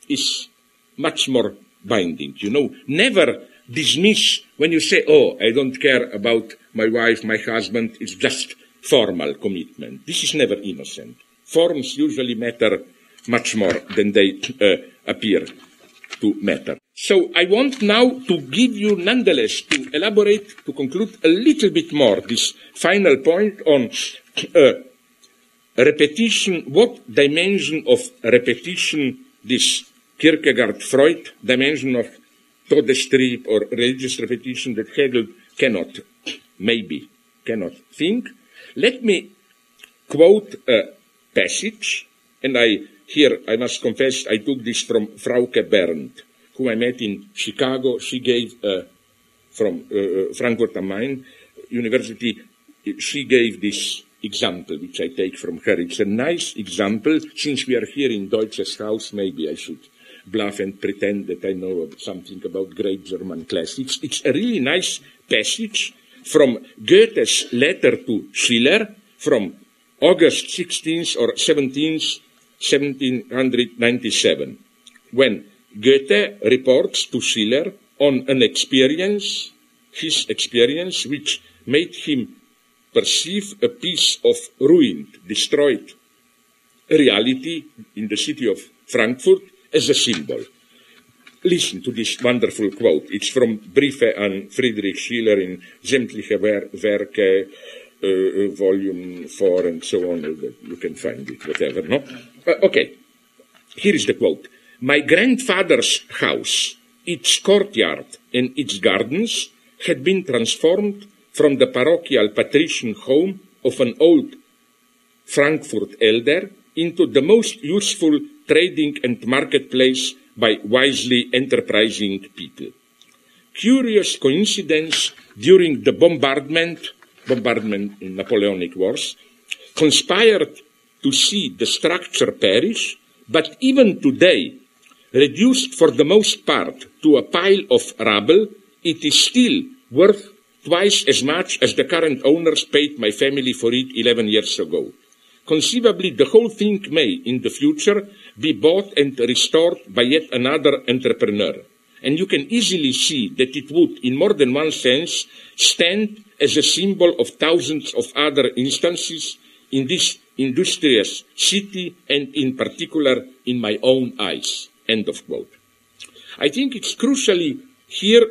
is much more binding. You know, never dismiss when you say, oh, I don't care about my wife, my husband, it's just formal commitment. This is never innocent. Forms usually matter much more than they uh, appear to matter. So I want now to give you, nonetheless, to elaborate, to conclude a little bit more this final point on uh, repetition, what dimension of repetition this Kierkegaard Freud dimension of Todestrieb or religious repetition that Hegel cannot, maybe, cannot think. Let me quote a passage, and I here, I must confess, I took this from Frauke Berndt, who I met in Chicago. She gave, from uh, uh, Frankfurt am Main University, she gave this example, which I take from her. It's a nice example. Since we are here in Deutsches Haus, maybe I should bluff and pretend that I know something about great German classics. It's a really nice passage from Goethe's letter to Schiller from August 16th or 17th 1797, when Goethe reports to Schiller on an experience, his experience, which made him perceive a piece of ruined, destroyed reality in the city of Frankfurt as a symbol. Listen to this wonderful quote. It's from Briefe an Friedrich Schiller in Sämtliche Werke, uh, uh, volume 4 and so on. You can find it, whatever, no? Uh, okay, here is the quote. My grandfather's house, its courtyard and its gardens had been transformed from the parochial patrician home of an old Frankfurt elder into the most useful trading and marketplace by wisely enterprising people. Curious coincidence during the bombardment bombardment in Napoleonic wars, conspired to see the structure perish, but even today, reduced for the most part to a pile of rubble, it is still worth twice as much as the current owners paid my family for it 11 years ago. Conceivably, the whole thing may, in the future, be bought and restored by yet another entrepreneur. And you can easily see that it would, in more than one sense, stand as a symbol of thousands of other instances in this industrious city and in particular in my own eyes. End of quote. I think it's crucially here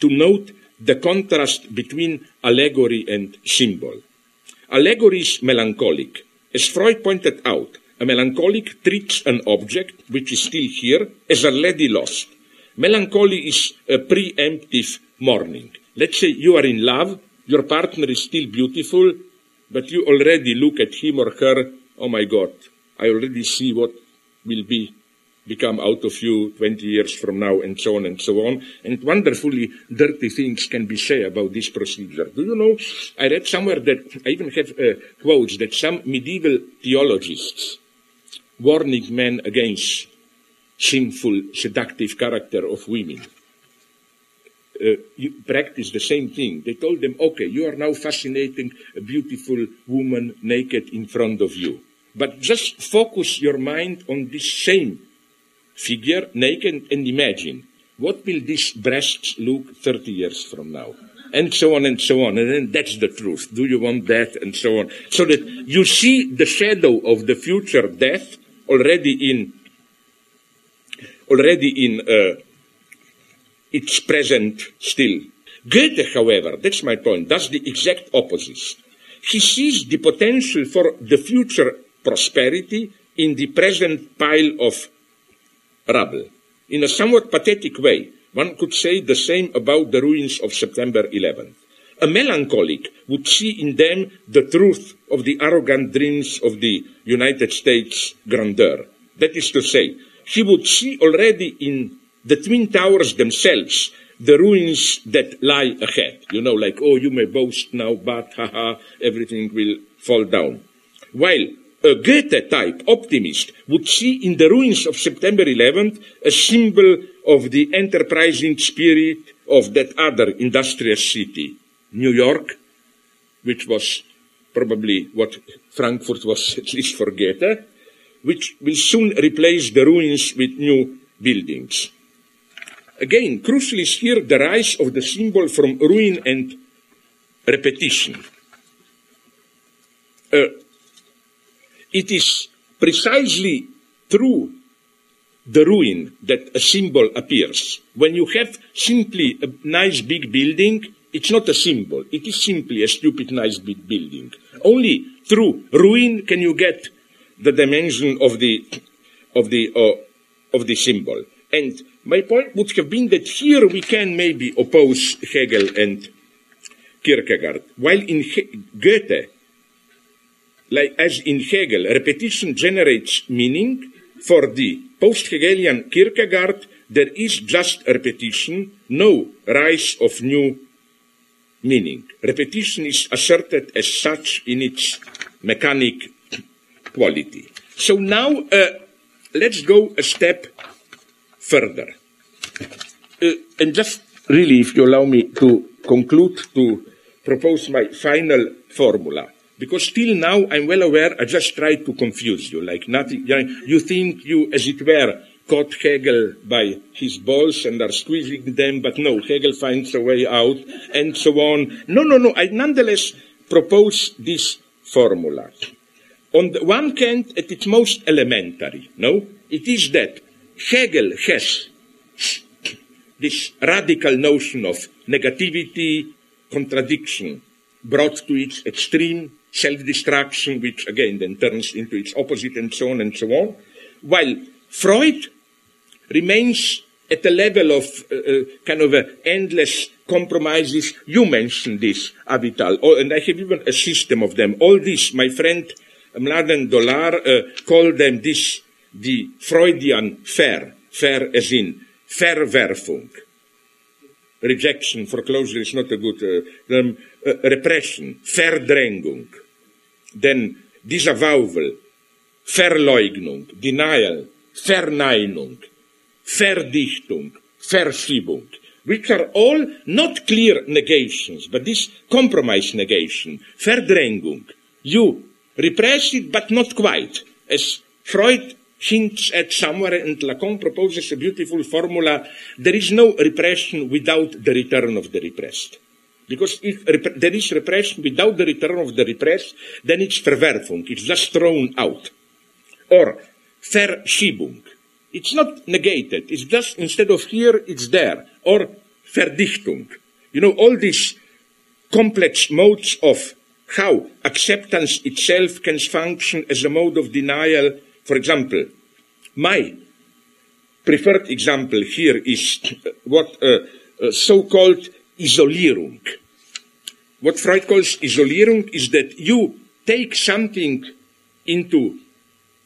to note the contrast between allegory and symbol. Allegory is melancholic. As Freud pointed out, a melancholic treats an object, which is still here, as already lost. Melancholy is a preemptive mourning. Let's say you are in love, your partner is still beautiful, but you already look at him or her, oh my God, I already see what will be become out of you 20 years from now, and so on and so on. And wonderfully dirty things can be said about this procedure. Do you know, I read somewhere that, I even have uh, quotes that some medieval theologists warning men against sinful, seductive character of women. Uh, you practice the same thing. They told them, okay, you are now fascinating a beautiful woman naked in front of you. But just focus your mind on this same figure naked and imagine what will these breasts look 30 years from now? And so on and so on. And then that's the truth. Do you want that? And so on. So that you see the shadow of the future death already in, already in, uh, its present still. Goethe, however, that's my point, does the exact opposite. He sees the potential for the future prosperity in the present pile of rubble. In a somewhat pathetic way, one could say the same about the ruins of September 11th. A melancholic would see in them the truth of the arrogant dreams of the United States grandeur. That is to say, he would see already in the Twin Towers themselves the ruins that lie ahead. You know, like, oh, you may boast now, but haha, everything will fall down. While a Goethe type optimist would see in the ruins of September 11th a symbol of the enterprising spirit of that other industrious city, New York, which was probably what Frankfurt was at least for Goethe, which will soon replace the ruins with new buildings. Again, crucial is here the rise of the symbol from ruin and repetition. It is precisely through the ruin that a symbol appears. When you have simply a nice big building, it's not a symbol. It is simply a stupid nice big building. Only through ruin can you get the dimension of the, of the, uh, of the symbol. And my point would have been that here we can maybe oppose Hegel and Kierkegaard, while in he- Goethe, like as in Hegel, repetition generates meaning. For the post-Hegelian Kierkegaard, there is just repetition, no rise of new meaning. Repetition is asserted as such in its mechanic quality. So now uh, let's go a step further. Uh, and just really, if you allow me to conclude, to propose my final formula. Because till now, I'm well aware, I just tried to confuse you. Like nothing, you, think you, as it were, caught Hegel by his balls and are squeezing them, but no, Hegel finds a way out, and so on. No, no, no, I nonetheless propose this formula. On the one hand, at its most elementary, no? It is that Hegel has this radical notion of negativity, contradiction, brought to its extreme, self-destruction, which again then turns into its opposite and so on and so on, while Freud remains at the level of uh, uh, kind of a endless compromises. You mentioned this, Avital, oh, and I have even a system of them. All this, my friend Mladen Dolar uh, called them this the Freudian Ver, Ver as in Verwerfung. Rejection, foreclosure is not a good, uh, uh, repression, Verdrängung, then disavowal, Verleugnung, denial, Verneinung, Verdichtung, Verschiebung, which are all not clear negations, but this compromise negation, Verdrängung. You repress it, but not quite. As Freud hints at somewhere, and Lacan proposes a beautiful formula, there is no repression without the return of the repressed. Because if rep- there is repression without the return of the repressed, then it's Verwerfung, it's just thrown out. Or Verschiebung. It's not negated, it's just instead of here, it's there. Or Verdichtung. You know, all these complex modes of how acceptance itself can function as a mode of denial for example, my preferred example here is what uh, uh, so-called Isolierung. What Freud calls Isolierung is that you take something into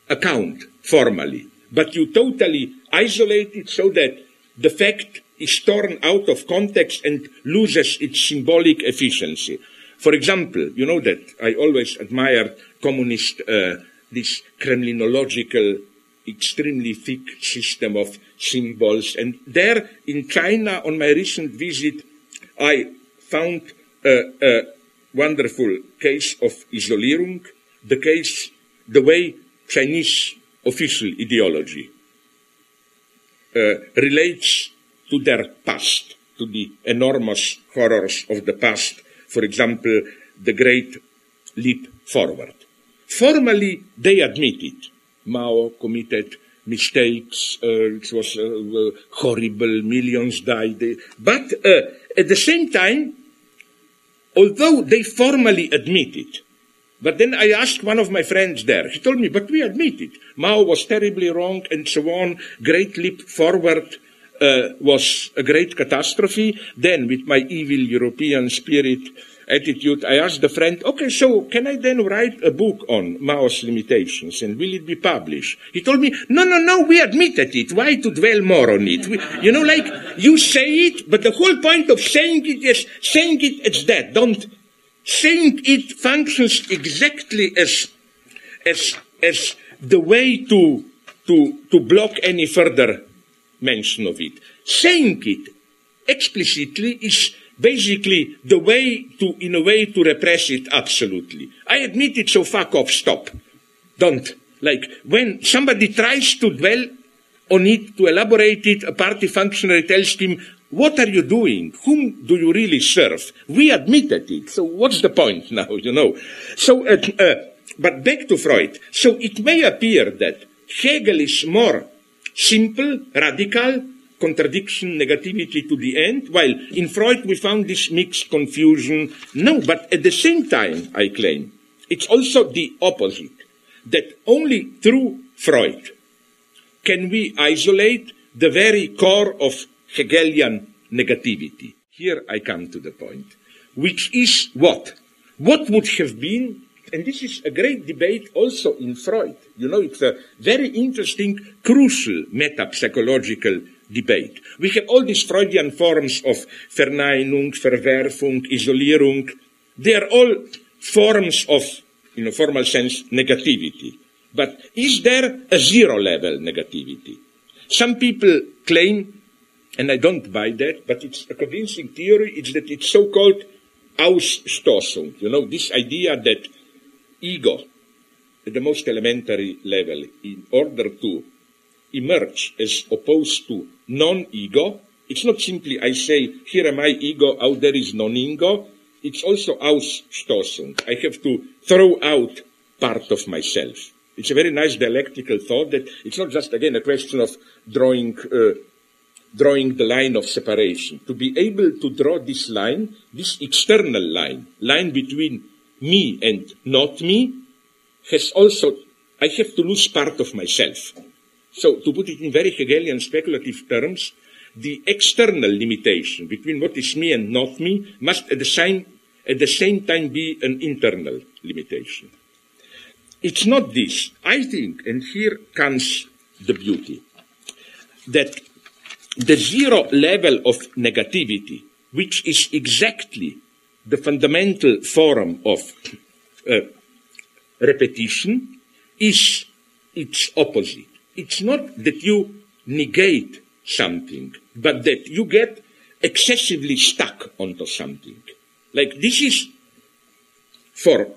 account formally, but you totally isolate it so that the fact is torn out of context and loses its symbolic efficiency. For example, you know that I always admired communist, uh, this Kremlinological, extremely thick system of symbols. And there in China, on my recent visit, I found a, a wonderful case of Isolierung, the case, the way Chinese official ideology uh, relates to their past, to the enormous horrors of the past, for example, the great leap forward. Formally, they admit it. Mao committed mistakes, uh, it was uh, horrible, millions died. But uh, at the same time, although they formally admit it, but then I asked one of my friends there. He told me, but we admit it. Mao was terribly wrong and so on. Great leap forward uh, was a great catastrophe. Then, with my evil European spirit attitude, I asked the friend, okay, so can I then write a book on Mao's limitations and will it be published? He told me, no, no, no, we admitted it. Why to dwell more on it? We, you know, like you say it, but the whole point of saying it is saying it, that. Don't saying it functions exactly as, as, as the way to, to, to block any further mention of it. Saying it explicitly is basically the way to, in a way, to repress it absolutely. I admit it, so fuck off, stop. Don't. Like, when somebody tries to dwell on it, to elaborate it, a party functionary tells him, what are you doing? Whom do you really serve? We admitted it. So what's the point now, you know? So, uh, uh, but back to Freud. So it may appear that Hegel is more simple, radical, contradiction, negativity to the end, while in Freud we found this mixed confusion. No, but at the same time, I claim, it's also the opposite. That only through Freud can we isolate the very core of Hegelian negativity. Here I come to the point, which is what? What would have been, and this is a great debate also in Freud. You know, it's a very interesting, crucial meta-psychological debate. We have all these Freudian forms of Verneinung, Verwerfung, Isolierung. They are all forms of, in a formal sense, negativity. But is there a zero level negativity? Some people claim and I don't buy that, but it's a convincing theory, it's that it's so-called Ausstoßung, you know, this idea that ego, at the most elementary level, in order to emerge as opposed to non-ego, it's not simply I say, here am I ego, out there is non-ego, it's also Ausstoßung. I have to throw out part of myself. It's a very nice dialectical thought that it's not just, again, a question of drawing uh, drawing the line of separation. To be able to draw this line, this external line, line between me and not me, has also, I have to lose part of myself. So, to put it in very Hegelian speculative terms, the external limitation between what is me and not me must at the same, at the same time be an internal limitation. It's not this. I think, and here comes the beauty, that the zero level of negativity, which is exactly the fundamental form of uh, repetition, is its opposite. It's not that you negate something, but that you get excessively stuck onto something. Like this is, for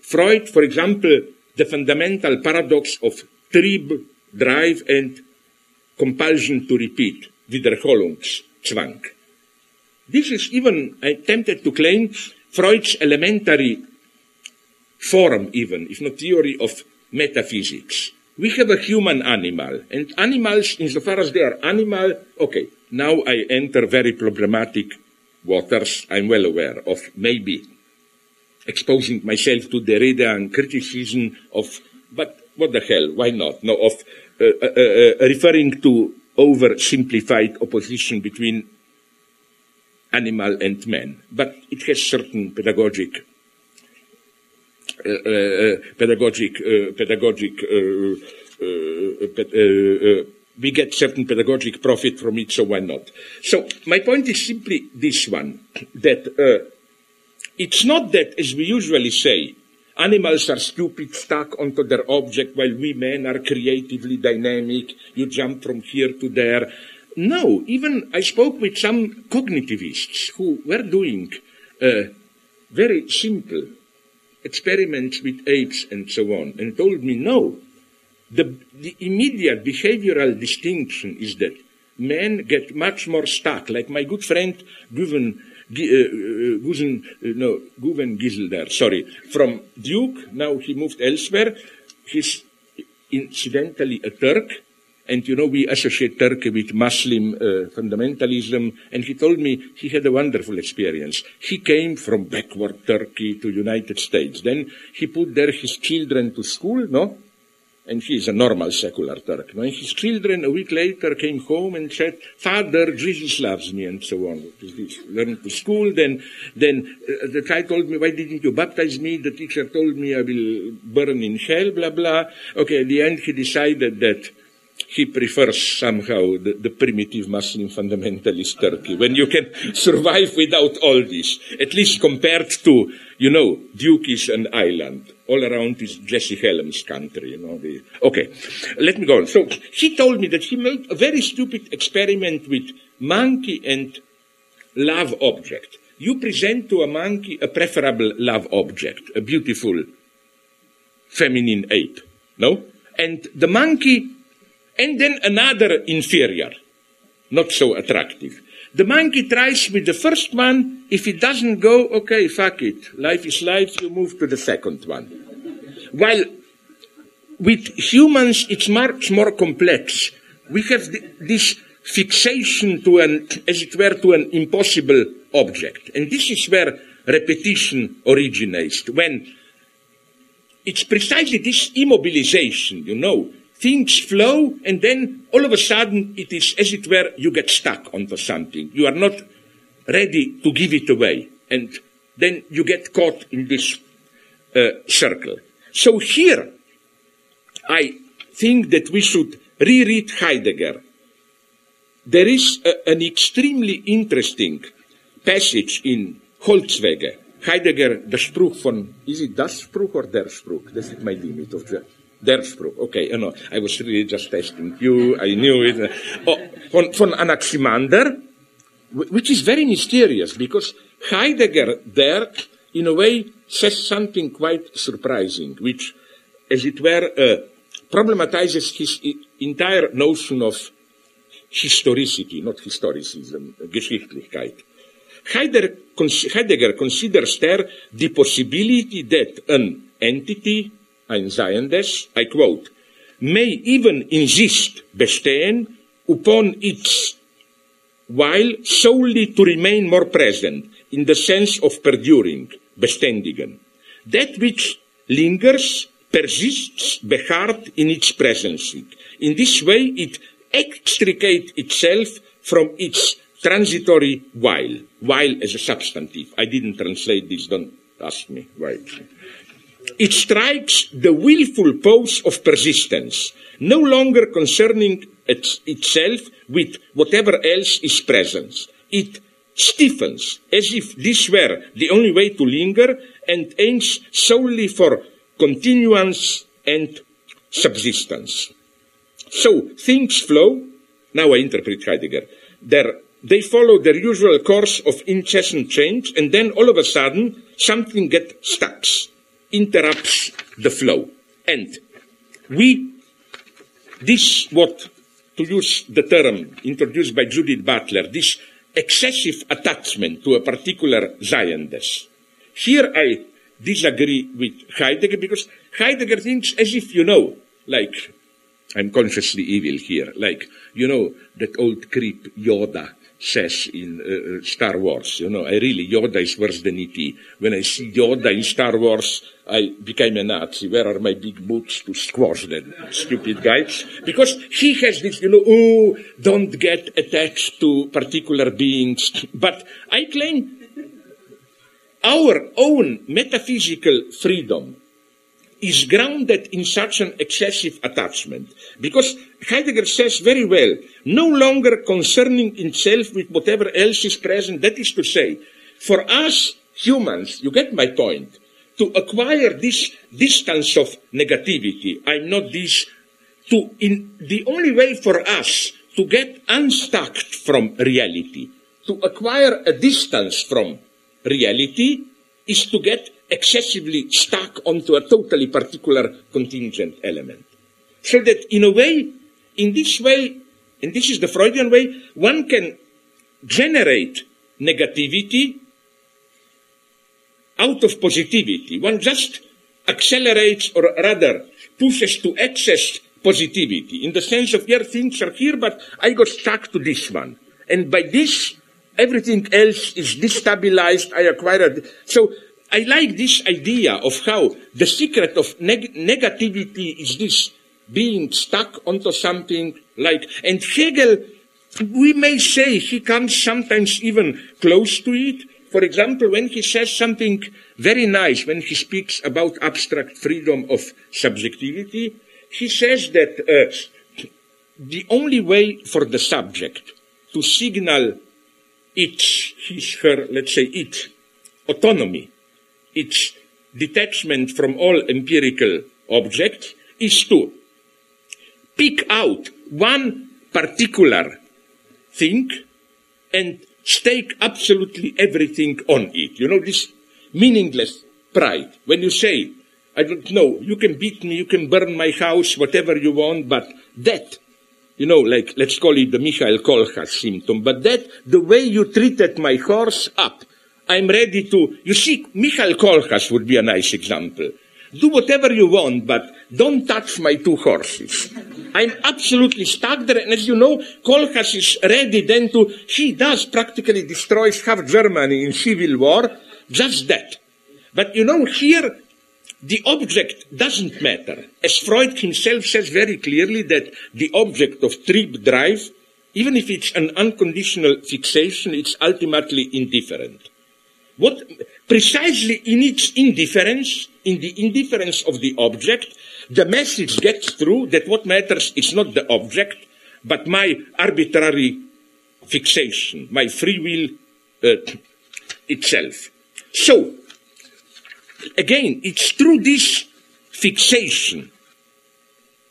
Freud, for example, the fundamental paradox of drive, and compulsion to repeat, Wiederholungszwang. This is even I attempted to claim Freud's elementary form even, if not theory of metaphysics. We have a human animal, and animals, insofar as they are animal, okay, now I enter very problematic waters, I'm well aware of maybe exposing myself to Derridean criticism of, but what the hell, why not? No, of uh, uh, uh, referring to oversimplified opposition between animal and man, but it has certain pedagogic pedagogic pedagogic we get certain pedagogic profit from it, so why not? So my point is simply this one, that it's not that, as we usually say, animals are stupid, stuck onto their object, while we men are creatively dynamic, you jump from here to there. No, even I spoke with some cognitivists who were doing uh, very simple experiments with apes and so on, and told me, no, the, the immediate behavioral distinction is that men get much more stuck. Like my good friend Guven, uh, uh, uh, no, Guven sorry, from Duke, now he moved elsewhere. He's incidentally a Turk, and you know, we associate Turkey with Muslim uh, fundamentalism. And he told me he had a wonderful experience. He came from backward Turkey to United States. Then he put there his children to school, no? And he is a normal secular Turk. No? And his children a week later came home and said, Father, Jesus loves me, and so on. Learned to school. Then, then uh, the guy told me, why didn't you baptize me? The teacher told me I will burn in hell, blah, blah. Okay, at the end he decided that he prefers somehow the, the, primitive Muslim fundamentalist Turkey, when you can survive without all this, at least compared to, you know, Duke is an island. All around is Jesse Helms country, you know. The, okay, let me go on. So he told me that he made a very stupid experiment with monkey and love object. You present to a monkey a preferable love object, a beautiful feminine ape, no? And the monkey and then another inferior, not so attractive. The monkey tries with the first one. If it doesn't go, okay, fuck it. Life is life. You move to the second one. While with humans, it's much more complex. We have this fixation to an, as it were, to an impossible object. And this is where repetition originates. When it's precisely this immobilization, you know, things flow, and then all of a sudden it is as it were you get stuck onto something. You are not ready to give it away, and then you get caught in this uh, circle. So here, I think that we should reread Heidegger. There is a, an extremely interesting passage in Holzwege. Heidegger, the Spruch von, is it das Spruch or der Spruch? This is my limit of the Derspruch. Okay, you know, I was really just testing you. I knew it. Oh, von, von Anaximander, which is very mysterious because Heidegger there, in a way, says something quite surprising, which, as it were, uh, problematizes his entire notion of historicity, not historicism, Geschichtlichkeit. Heidegger considers there the possibility that an entity ein Seiendes, I quote, may even insist bestehen upon its while solely to remain more present in the sense of perduring, beständigen. That which lingers, persists, beharrt in its presence. In this way, it extricates itself from its transitory while, while as a substantive. I didn't translate this, don't ask me why. It strikes the willful pose of persistence, no longer concerning it itself with whatever else is present. It stiffens as if this were the only way to linger and aims solely for continuance and subsistence. So things flow. Now I interpret Heidegger. They follow their usual course of incessant change, and then all of a sudden something gets stuck interrupts the flow. And we, this what, to use the term introduced by Judith Butler, this excessive attachment to a particular Seiendes. Here I disagree with Heidegger because Heidegger thinks as if you know, like, I'm consciously evil here, like, you know, that old creep Yoda says in uh, uh, Star Wars. You know, I really, Yoda is worse than E.T. When I see Yoda in Star Wars, I became a Nazi. Where are my big boots to squash that stupid guy? Because he has this, you know, oh, don't get attached to particular beings. But I claim our own metaphysical freedom is grounded in such an excessive attachment. Because Heidegger says very well, no longer concerning itself with whatever else is present, that is to say, for us humans, you get my point, to acquire this distance of negativity, I'm not this, to, in, the only way for us to get unstuck from reality, to acquire a distance from reality, is to get excessively stuck onto a totally particular contingent element. So that in a way, in this way, and this is the Freudian way, one can generate negativity out of positivity. One just accelerates or rather pushes to excess positivity in the sense of, yeah, things are here, but I got stuck to this one. And by this, everything else is destabilized. I acquired. So I like this idea of how the secret of neg- negativity is this being stuck onto something like, and Hegel, we may say he comes sometimes even close to it. For example, when he says something very nice, when he speaks about abstract freedom of subjectivity, he says that uh, the only way for the subject to signal its, his, her, let's say, its autonomy its detachment from all empirical objects is to pick out one particular thing and stake absolutely everything on it. You know, this meaningless pride. When you say, I don't know, you can beat me, you can burn my house, whatever you want, but that, you know, like, let's call it the Michael Kohlhaas symptom, but that, the way you treated my horse up, I'm ready to, you see, Michael Kohlhaas would be a nice example. Do whatever you want, but don't touch my two horses. I'm absolutely stuck there. And as you know, Kohlhaas is ready then to, he does practically destroys half Germany in civil war. Just that. But you know, here, the object doesn't matter. As Freud himself says very clearly that the object of trip drive, even if it's an unconditional fixation, it's ultimately indifferent. What precisely in its indifference, in the indifference of the object, the message gets through that what matters is not the object, but my arbitrary fixation, my free will uh, itself. So, again, it's through this fixation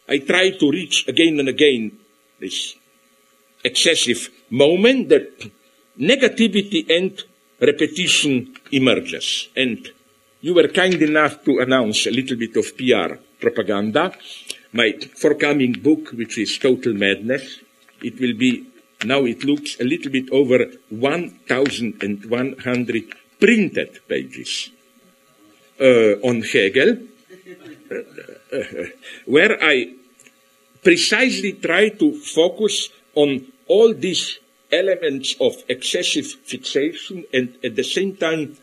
I try to reach again and again this excessive moment that negativity and repetition emerges. And you were kind enough to announce a little bit of PR propaganda. My forthcoming book, which is Total Madness, it will be, now it looks a little bit over 1,100 printed pages uh, on Hegel, where I precisely try to focus on all these elements of excessive fixation and at the same time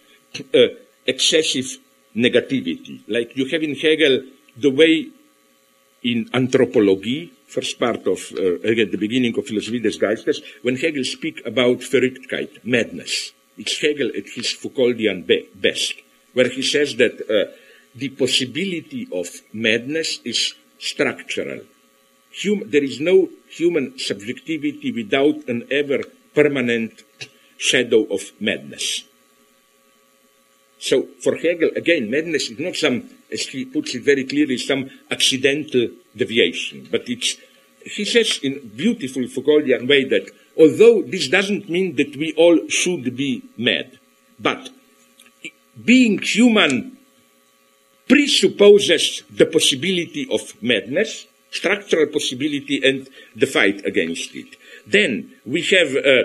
uh, excessive negativity. Like you have in Hegel the way in anthropology, first part of, uh, again, the beginning of Philosophie des Geistes, when Hegel speak about Verrücktheit, madness. It's Hegel at his Foucauldian be- best, where he says that uh, the possibility of madness is structural. Hum- there is no human subjectivity without an ever permanent shadow of madness. So for Hegel, again, madness is not some, as he puts it very clearly, some accidental deviation, but it's, he says in beautiful Foucauldian way that although this doesn't mean that we all should be mad, but being human presupposes the possibility of madness, structural possibility and the fight against it. Then we have uh,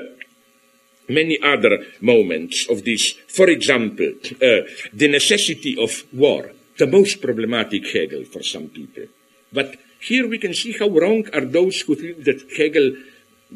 many other moments of this. For example, uh, the necessity of war, the most problematic Hegel for some people. But here we can see how wrong are those who think that Hegel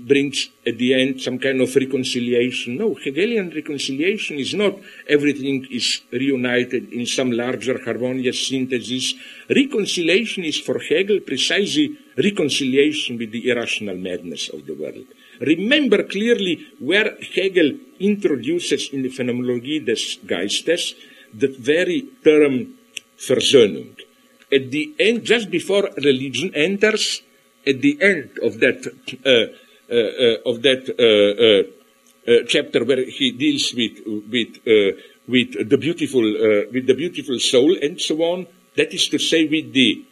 brings at the end some kind of reconciliation. No, Hegelian reconciliation is not everything is reunited in some larger harmonious synthesis. Reconciliation is for Hegel precisely reconciliation with the irrational madness of the world. Remember clearly where Hegel introduces in the Phänomenologie des Geistes the very term Versöhnung. at the end, just before religion enters, at the end of that uh, Uh, uh, of that uh, uh, uh, chapter where he deals with with with the beautiful with the beautiful soul and so on. That is to say, with the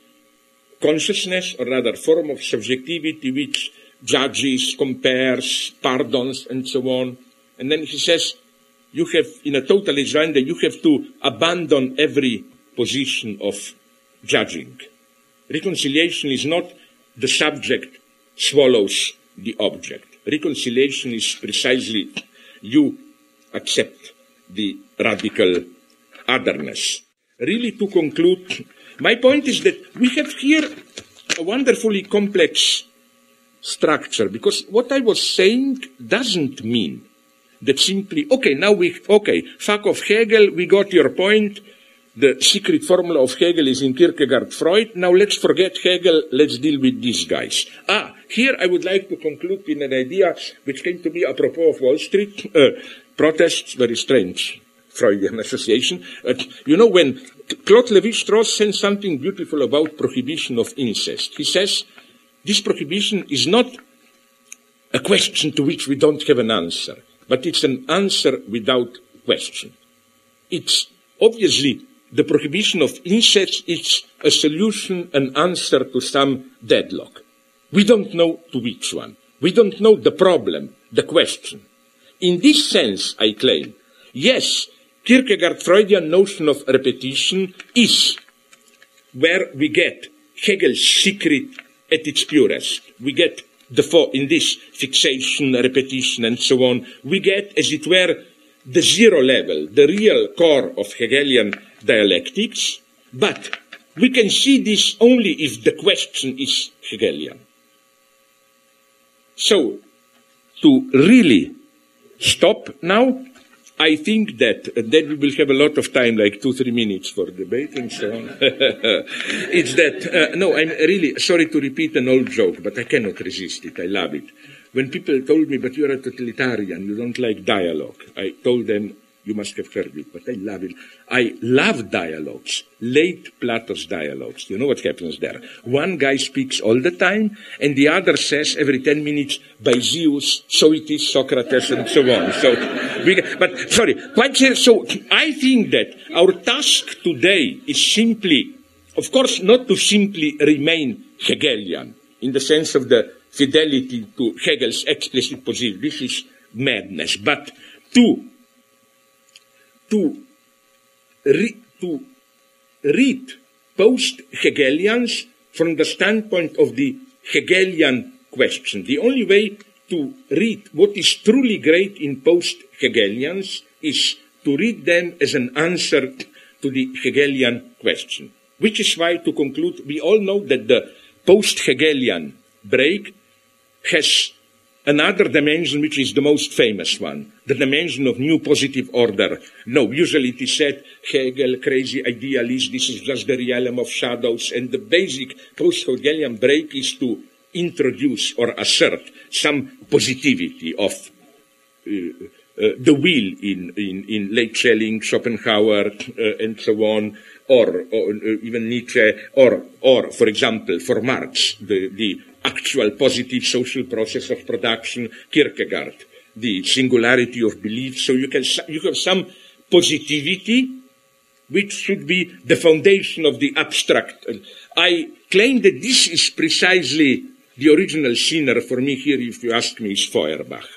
consciousness, or rather, form of subjectivity which judges, compares, pardons, and so on. And then he says, you have, in a total agenda, you have to abandon every position of judging. Reconciliation is not the subject swallows the object. Reconciliation is precisely you accept the radical otherness. Really, to conclude, my point is that we have here a wonderfully complex structure because what I was saying doesn't mean that simply, okay, now we, okay, fuck off Hegel, we got your point, the secret formula of Hegel is in Kierkegaard Freud. Now let's forget Hegel. Let's deal with these guys. Ah, here I would like to conclude with an idea which came to me apropos of Wall Street uh, protests. Very strange. Freudian association. Uh, you know, when Claude Lévi-Strauss says something beautiful about prohibition of incest, he says, this prohibition is not a question to which we don't have an answer, but it's an answer without question. It's obviously the prohibition of incest is a solution, an answer to some deadlock. We don't know to which one. We don't know the problem, the question. In this sense, I claim, yes, Kierkegaard Freudian notion of repetition is where we get Hegel's secret at its purest. We get the fo- in this fixation, repetition, and so on. We get, as it were, the zero level, the real core of Hegelian dialectics, but we can see this only if the question is Hegelian. So, to really stop now, I think that then we will have a lot of time, like two, three minutes for debate and so on. it's that, uh, no, I'm really sorry to repeat an old joke, but I cannot resist it. I love it. When people told me, but you're a totalitarian, you don't like dialogue, I told them, you must have heard it, but I love it. I love dialogues, late Plato's dialogues. You know what happens there? One guy speaks all the time, and the other says every 10 minutes, by Zeus, so it is Socrates, and so on. So, we, but sorry, quite so I think that our task today is simply, of course, not to simply remain Hegelian, in the sense of the fidelity to Hegel's explicit position. This is madness. But to to, re- to read post-Hegelians from the standpoint of the Hegelian question. The only way to read what is truly great in post-Hegelians is to read them as an answer to the Hegelian question. Which is why, to conclude, we all know that the post-Hegelian break has another dimension which is the most famous one, the dimension of new positive order. No, usually it is said, Hegel, crazy idealist, this is just the realm of shadows, and the basic post-Hegelian break is to introduce or assert some positivity of uh, uh, the will in, in, in late Schelling, Schopenhauer, uh, and so on, or, or uh, even Nietzsche, or, or, for example, for Marx, the, the actual positive social process of production, Kierkegaard, the singularity of belief. So you can, you have some positivity which should be the foundation of the abstract. I claim that this is precisely the original sinner for me here, if you ask me, is Feuerbach.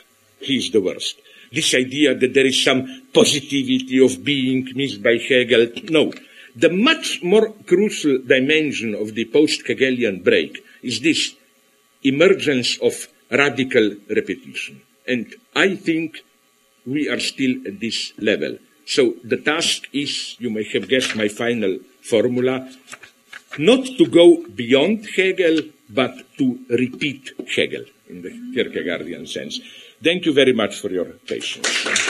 He is the worst. This idea that there is some positivity of being missed by Hegel. No. The much more crucial dimension of the post-Hegelian break is this emergence of radical repetition. And I think we are still at this level. So the task is, you may have guessed my final formula, not to go beyond Hegel, but to repeat Hegel in the Kierkegaardian sense. Thank you very much for your patience.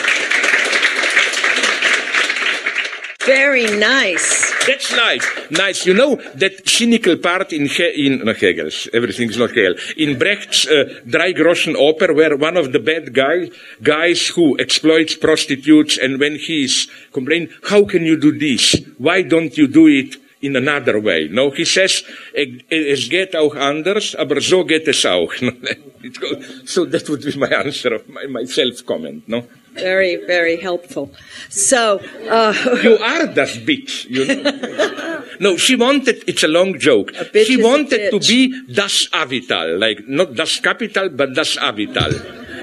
Very nice. That's nice. Nice. You know that cynical part in, he- in no, Hegel's, everything is not Hegel, in Brecht's uh, Drei Groschen Oper, where one of the bad guys, guys who exploits prostitutes, and when he's complaining, how can you do this? Why don't you do it in another way. No, he says, es geht auch anders, aber so geht es auch. so that would be my answer of my, my self-comment, no? Very, very helpful. So, uh, you are das bitch, you know. no, she wanted, it's a long joke. A she wanted to be das Avital, like not das Capital, but das Avital.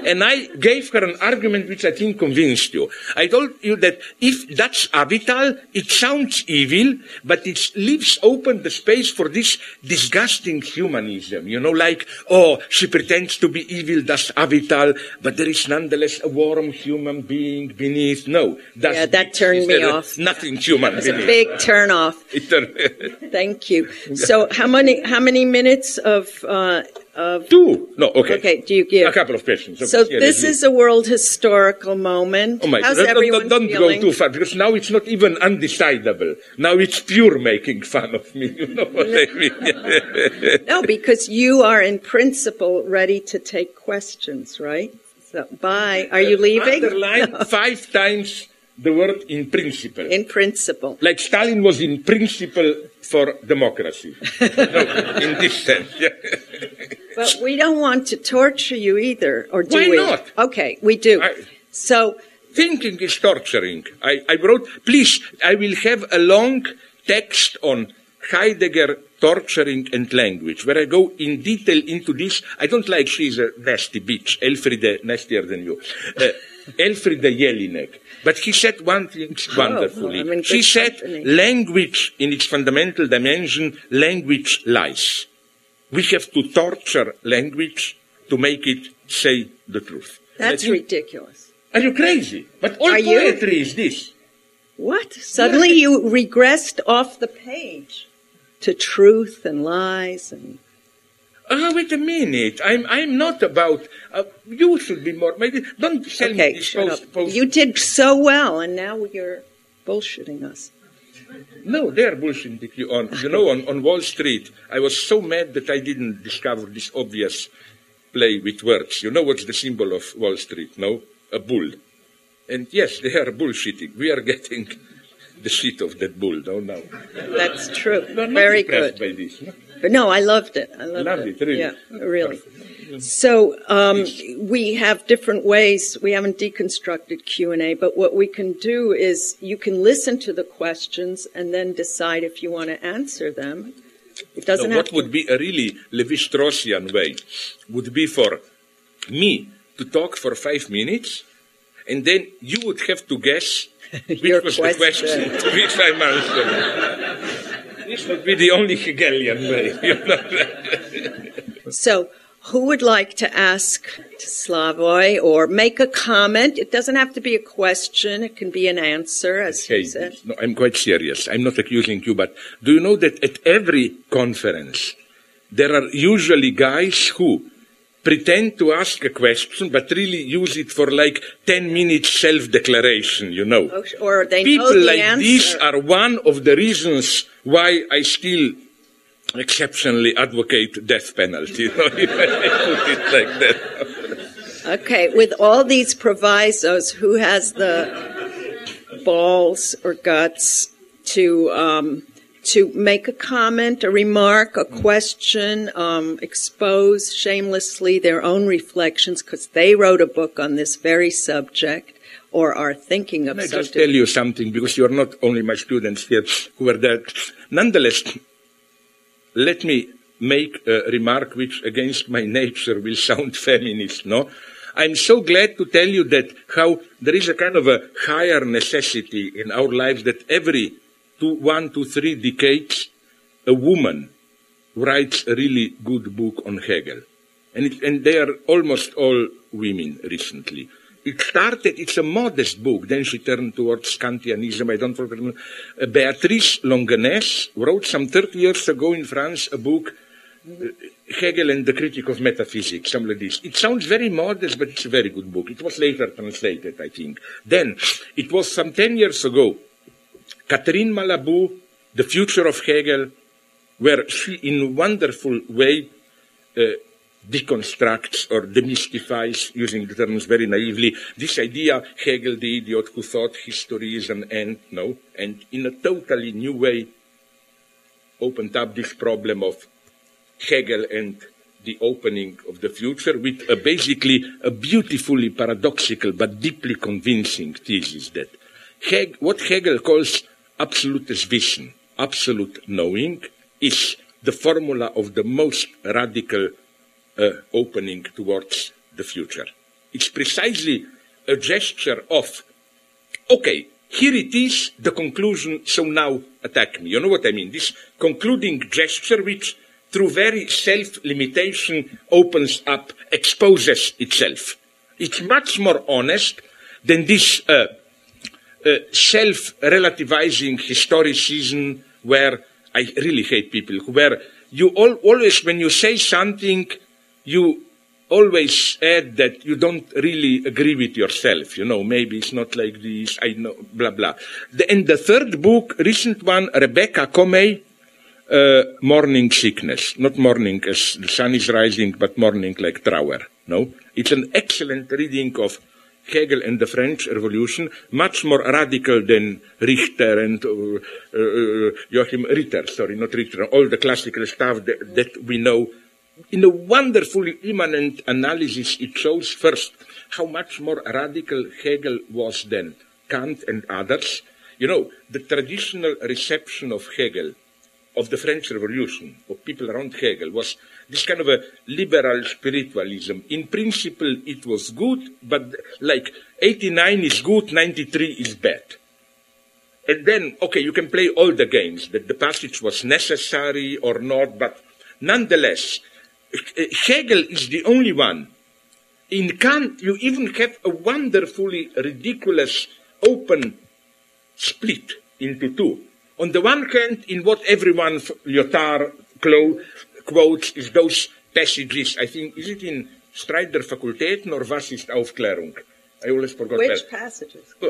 And I gave her an argument which I think convinced you. I told you that if that's avital, it sounds evil, but it leaves open the space for this disgusting humanism. You know, like, oh, she pretends to be evil, that's avital, but there is nonetheless a warm human being beneath. No, that's yeah, that turned me off. Nothing human. It's a big turn off. Thank you. So, how many how many minutes of uh, of two. No, okay. Okay, do you give a couple of questions? So this is a world historical moment. Oh my! How's don't, everyone don't, don't feeling? go too far because now it's not even undecidable. Now it's pure making fun of me. You know what I mean? no, because you are in principle ready to take questions, right? So, bye. Are you uh, leaving? Underline no. five times the word in principle. In principle. Like Stalin was in principle for democracy. no, in this sense. but we don't want to torture you either, or do Why we? not? Okay, we do. I, so. Thinking is torturing. I, I wrote, please, I will have a long text on Heidegger torturing and language, where I go in detail into this. I don't like she's a nasty bitch, Elfriede, nastier than you. Uh, Elfriede Jelinek. But he said one thing wonderfully. Oh, she said language in its fundamental dimension, language lies. We have to torture language to make it say the truth. That's think, ridiculous. Are you crazy? But all are poetry you? is this. What? Suddenly you regressed off the page to truth and lies and Oh, wait a minute. I'm, I'm not about, uh, you should be more, maybe, don't tell okay, me this shut post, up. post. You did so well, and now you're bullshitting us. No, they're bullshitting you on, you know, on, on Wall Street. I was so mad that I didn't discover this obvious play with words. You know what's the symbol of Wall Street, no? A bull. And yes, they are bullshitting. We are getting the shit of that bull, don't know. That's true. Very good. By this, no? But no, I loved it. I loved, loved it. it. Really. Yeah, really. So um, we have different ways. We haven't deconstructed Q and A, but what we can do is you can listen to the questions and then decide if you want to answer them. It doesn't. what would be a really Levi-Straussian way would be for me to talk for five minutes, and then you would have to guess which was question. the question which I'm answering. This would be the only Hegelian way. You know? so, who would like to ask to Slavoj or make a comment? It doesn't have to be a question. It can be an answer, as hey, he said. No, I'm quite serious. I'm not accusing you, but do you know that at every conference, there are usually guys who pretend to ask a question, but really use it for like 10 minutes self-declaration, you know. Oh, or they People know the like answer. these are one of the reasons why I still exceptionally advocate death penalty, you know, if I put it like that. Okay, with all these provisos, who has the balls or guts to um, to make a comment, a remark, a question, um, expose shamelessly their own reflections because they wrote a book on this very subject or are thinking of Can I just tell you something because you're not only my students here who are there. Nonetheless, let me make a remark which against my nature will sound feminist, no? I'm so glad to tell you that how there is a kind of a higher necessity in our lives that every two, one to three decades, a woman writes a really good book on Hegel. And, it, and they are almost all women recently. It started, it's a modest book. Then she turned towards Kantianism. I don't remember. Uh, Beatrice Longuenesse wrote some 30 years ago in France a book, uh, Hegel and the Critic of Metaphysics, something like this. It sounds very modest, but it's a very good book. It was later translated, I think. Then, it was some 10 years ago, Catherine Malabou, The Future of Hegel, where she, in a wonderful way, uh, deconstructs or demystifies, using the terms very naively, this idea, Hegel, the idiot who thought history is an end, no, and in a totally new way opened up this problem of Hegel and the opening of the future with a basically a beautifully paradoxical but deeply convincing thesis that Heg- what Hegel calls absolutist vision, absolute knowing, is the formula of the most radical uh, opening towards the future. It's precisely a gesture of, okay, here it is, the conclusion, so now attack me. You know what I mean? This concluding gesture which through very self-limitation opens up, exposes itself. It's much more honest than this uh, self-relativizing historicism where I really hate people where you all, always, when you say something, you always add that you don't really agree with yourself. You know, maybe it's not like this, I know, blah, blah. The, and the third book, recent one, Rebecca Comay, uh, mourning sickness. Not morning as the sun is rising, but mourning like Trauer. No? It's an excellent reading of Hegel and the French Revolution, much more radical than Richter and uh, uh, Joachim Ritter, sorry, not Richter, all the classical stuff that, that we know. In a wonderfully immanent analysis, it shows first how much more radical Hegel was than Kant and others. You know, the traditional reception of Hegel of the French Revolution, of people around Hegel, was this kind of a liberal spiritualism. In principle, it was good, but like 89 is good, 93 is bad. And then, okay, you can play all the games, that the passage was necessary or not, but nonetheless, Hegel is the only one. In Kant, you even have a wonderfully ridiculous open split into two. On the one hand, in what everyone, Lyotard, quotes, is those passages, I think, is it in Streit der Fakultäten or Was ist Aufklärung? I always forgot Which that. passages?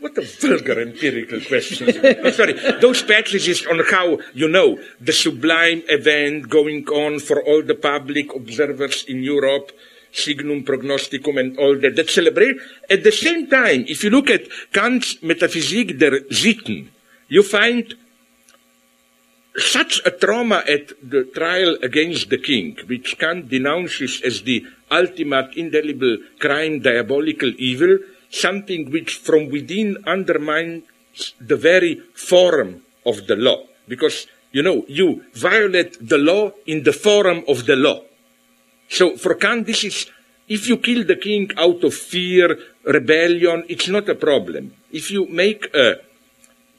What a vulgar empirical question. oh, sorry, those passages on how, you know, the sublime event going on for all the public observers in Europe, signum prognosticum and all that, that celebrate. At the same time, if you look at Kant's Metaphysik der Sitten, you find such a trauma at the trial against the king, which Kant denounces as the ultimate indelible crime, diabolical evil, something which from within undermines the very form of the law. Because, you know, you violate the law in the form of the law. So for Kant, this is, if you kill the king out of fear, rebellion, it's not a problem. If you make a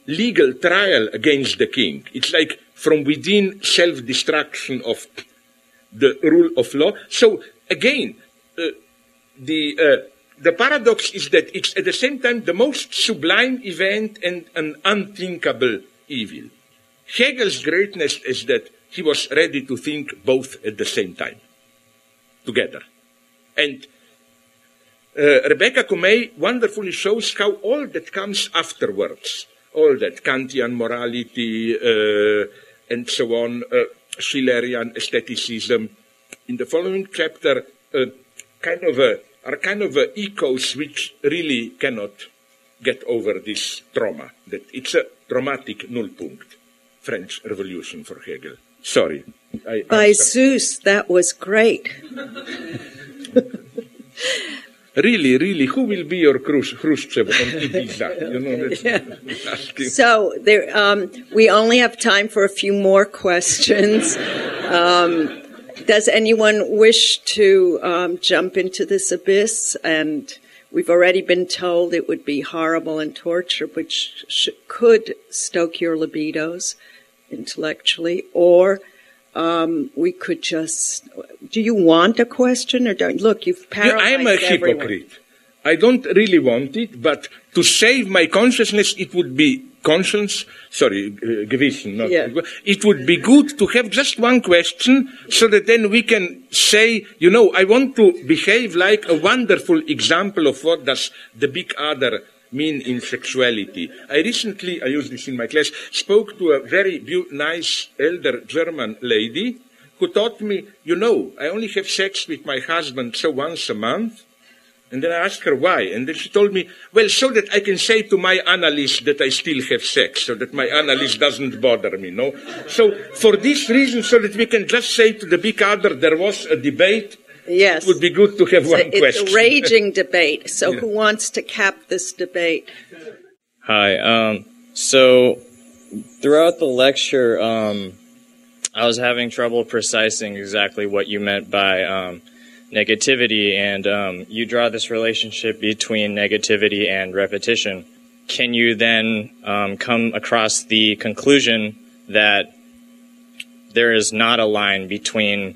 legal trial against the king, it's like from within self-destruction of the rule of law. So again, uh, the, uh, the paradox is that it's at the same time the most sublime event and an unthinkable evil. Hegel's greatness is that he was ready to think both at the same time, together. And uh, Rebecca Comay wonderfully shows how all that comes afterwards, all that Kantian morality uh, and so on, uh, Schillerian aestheticism, in the following chapter, uh, kind of a are kind of echoes which really cannot get over this trauma. That it's a traumatic nullpunkt. French Revolution for Hegel. Sorry. I By. Zeus, that was great. Really, really, who will be your Khrush- Khrushchev on Ibiza? You know, asking. So there, um, we only have time for a few more questions. Um, does anyone wish to um, jump into this abyss? And we've already been told it would be horrible and torture, which sh- could stoke your libidos intellectually, or um, we could just. Do you want a question or don't? Look, you've Yeah, paralyzed I am a everyone. hypocrite. I don't really want it, but to save my consciousness, it would be conscience, sorry, uh, Gewissen, not, Yeah. it would be good to have just one question so that then we can say, you know, I want to behave like a wonderful example of what does the big other mean in sexuality. I recently, I used this in my class, spoke to a very nice elder German lady who taught me, you know, I only have sex with my husband so once a month, And then I asked her why. And then she told me, well, so that I can say to my analyst that I still have sex, so that my analyst doesn't bother me, no? So for this reason, so that we can just say to the big other, there was a debate, Yes. it would be good to have So one it's question. a raging debate. So Yeah. who wants to cap this debate? Hi. Um, so throughout the lecture, um, I was having trouble precising exactly what you meant by um, negativity, and um, you draw this relationship between negativity and repetition. Can you then um, come across the conclusion that there is not a line between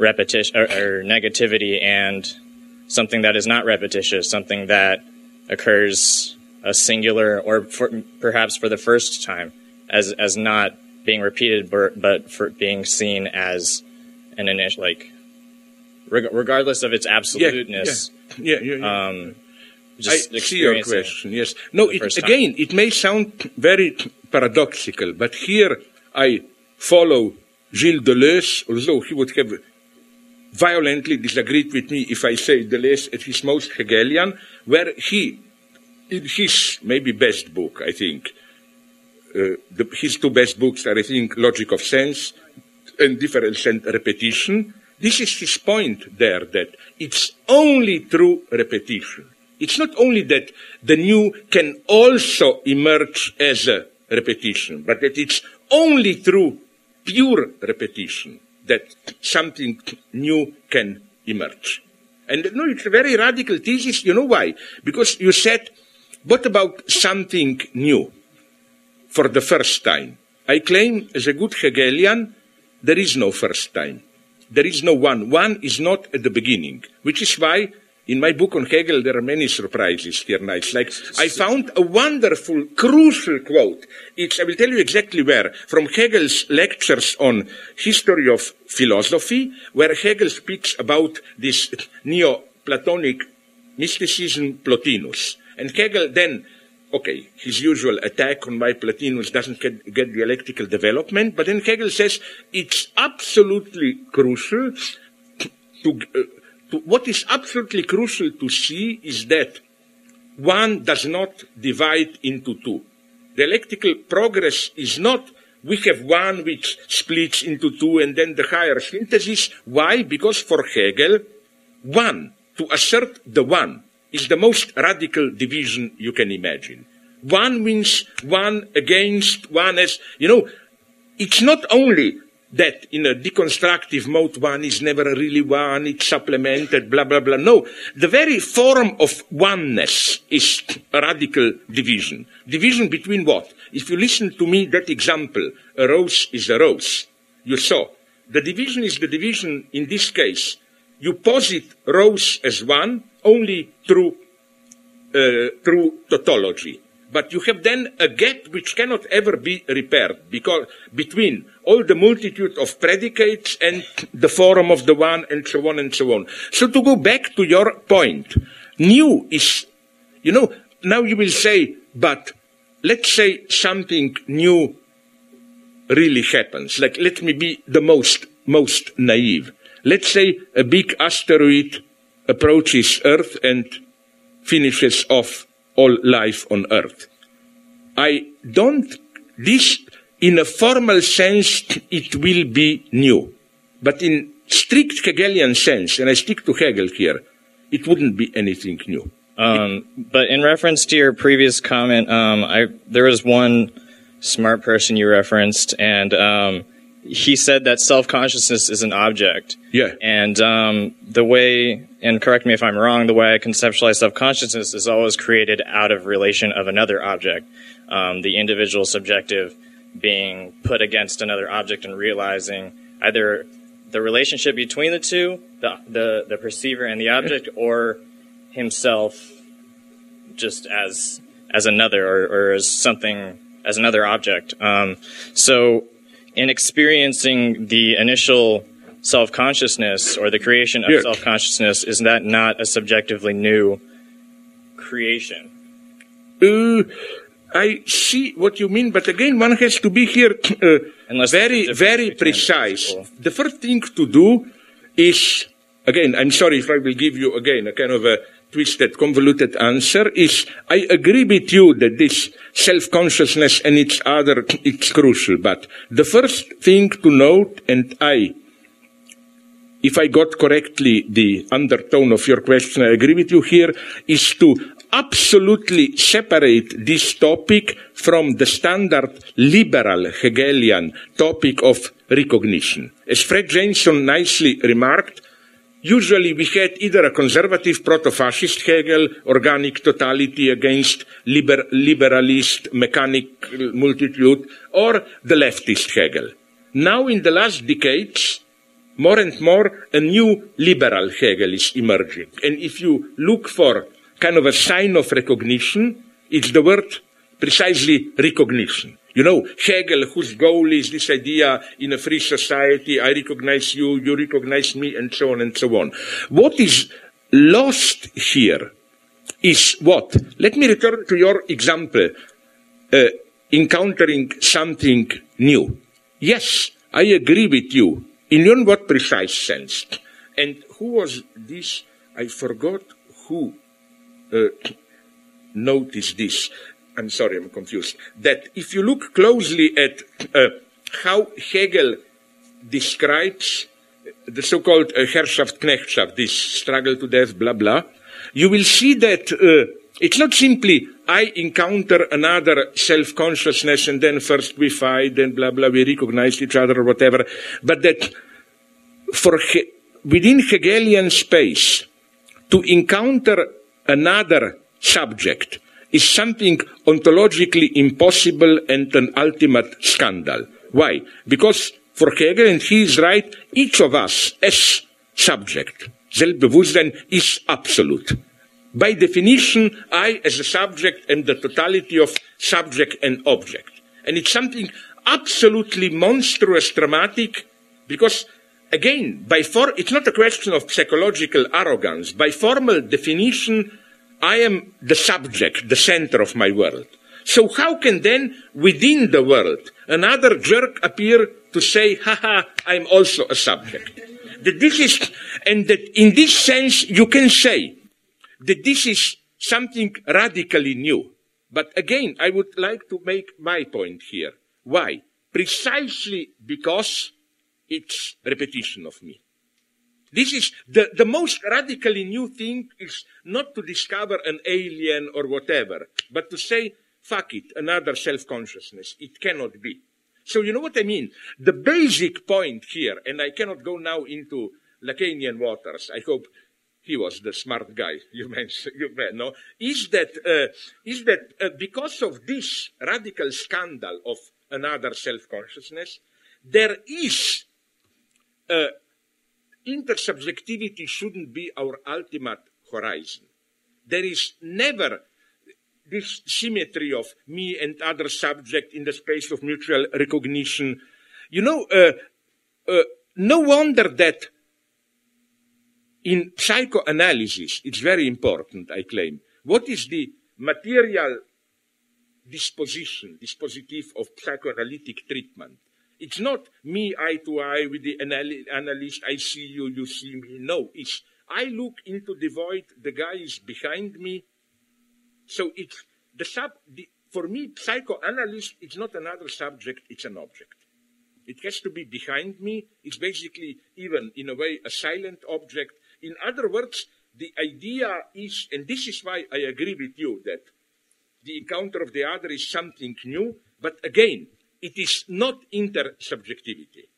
repetition or, or negativity and something that is not repetitious, something that occurs a singular or for, perhaps for the first time as as not being repeated but, but for being seen as an initial like reg- regardless of its absoluteness Yeah, yeah, yeah. um just I see your question. Yes. No. It, time. again, it may sound very paradoxical, but here I follow Gilles Deleuze, although he would have violently disagreed with me if I say the Deleuze at his most Hegelian, where he, in his maybe best book, I think, uh, the, his two best books are, I think, Logic of Sense and Difference and Repetition. This is his point there that it's only through repetition. It's not only that the new can also emerge as a repetition, but that it's only through pure repetition that something new can emerge. And no, it's a very radical thesis. You know why? Because you said, what about something new for the first time? I claim, as a good Hegelian, there is no first time. There is no one. One is not at the beginning, which is why in my book on Hegel there are many surprises here now. It's like I found a wonderful, crucial quote. It's, I will tell you exactly where, from Hegel's lectures on history of philosophy, where Hegel speaks about this Neo-Platonic mysticism, Plotinus. And Hegel then okay, his usual attack on my Plotinus doesn't get, get dialectical development, but then Hegel says it's absolutely crucial to, uh, to, what is absolutely crucial to see is that one does not divide into two. Dialectical progress is not we have one which splits into two and then the higher synthesis. Why? Because for Hegel, one, to assert the one, is the most radical division you can imagine. One means one against one as, you know, it's not only that in a deconstructive mode one is never really one, it's supplemented, blah, blah, blah. No, the very form of oneness is a radical division. Division between what? If you listen to me, that example, a rose is a rose, you saw. The division is the division in this case. You posit rose as one only through, uh, through tautology but you have then a gap which cannot ever be repaired because between all the multitude of predicates and the form of the one and so on and so on. So to go back to your point, new is, you know, now you will say, but let's say something new really happens. Like, let me be the most, most naive. Let's say a big asteroid approaches Earth and finishes off all life on earth. I don't, this, in a formal sense, it will be new. But in strict Hegelian sense, and I stick to Hegel here, it wouldn't be anything new. Um, but in reference to your previous comment, um, I there was one smart person you referenced, and um, he said that self consciousness is an object. Yeah. And um, the way, and correct me if I'm wrong, the way I conceptualize self consciousness is always created out of relation of another object. Um, the individual subjective being put against another object and realizing either the relationship between the two, the the, the perceiver and the object, or himself just as as another or, or as something as another object. Um, so, in experiencing the initial self consciousness or the creation of self consciousness, is that not a subjectively new creation? Uh, I see what you mean, but again, one has to be here uh, very, there's a difference very precise. The first thing to do is, again, I'm sorry if I will give you again a kind of a twisted, convoluted answer is I agree with you that this self-consciousness and its other, it's crucial. But the first thing to note, and I, if I got correctly the undertone of your question, I agree with you here, is to absolutely separate this topic from the standard liberal Hegelian topic of recognition. As Fred Jameson nicely remarked, Usually we had either a conservative proto-fascist Hegel, organic totality against liber liberalist mechanical multitude, or the leftist Hegel. Now in the last decades, more and more a new liberal Hegel is emerging. And if you look for kind of a sign of recognition, it's the word precisely recognition. You know, Hegel, whose goal is this idea in a free society, I recognize you, you recognize me, and so on and so on. What is lost here is what? Let me return to your example, uh, encountering something new. Yes, I agree with you. In what precise sense? And who was this? I forgot who uh, noticed this. I'm sorry, I'm confused, that if you look closely at uh, how Hegel describes the so-called uh, Herrschaft, Knechtschaft, this struggle to death, blah, blah, you will see that uh, it's not simply I encounter another self-consciousness and then first we fight, then blah, blah, we recognize each other or whatever, but that for he- within Hegelian space, to encounter another subject is something ontologically impossible and an ultimate scandal. Why? Because for Hegel, and he is right, each of us as subject, Selbstbewusstsein is absolute. By definition, I as a subject am the totality of subject and object. And it's something absolutely monstrous, dramatic, because again, by for, it's not a question of psychological arrogance. By formal definition, I am the subject, the center of my world. So how can then within the world another jerk appear to say, haha, I'm also a subject? That this is, and that in this sense you can say that this is something radically new. But again, I would like to make my point here. Why? Precisely because it's repetition of me. This is the, the most radically new thing is not to discover an alien or whatever, but to say, fuck it, another self-consciousness. It cannot be. So you know what I mean? The basic point here, and I cannot go now into Lacanian waters. I hope he was the smart guy you mentioned, you know, is that, uh, is that uh, because of this radical scandal of another self-consciousness, there is uh, intersubjectivity shouldn't be our ultimate horizon. There is never this symmetry of me and other subject in the space of mutual recognition. You know, uh, uh, no wonder that in psychoanalysis, it's very important, I claim. What is the material disposition, dispositive of psychoanalytic treatment? It's not me eye to eye with the anal- analyst, I see you, you see me. No, it's I look into the void, the guy is behind me. So it's the sub, the, for me, psychoanalyst is not another subject, it's an object. It has to be behind me. It's basically even in a way a silent object. In other words, the idea is, and this is why I agree with you that the encounter of the other is something new, but again, it is not intersubjectivity.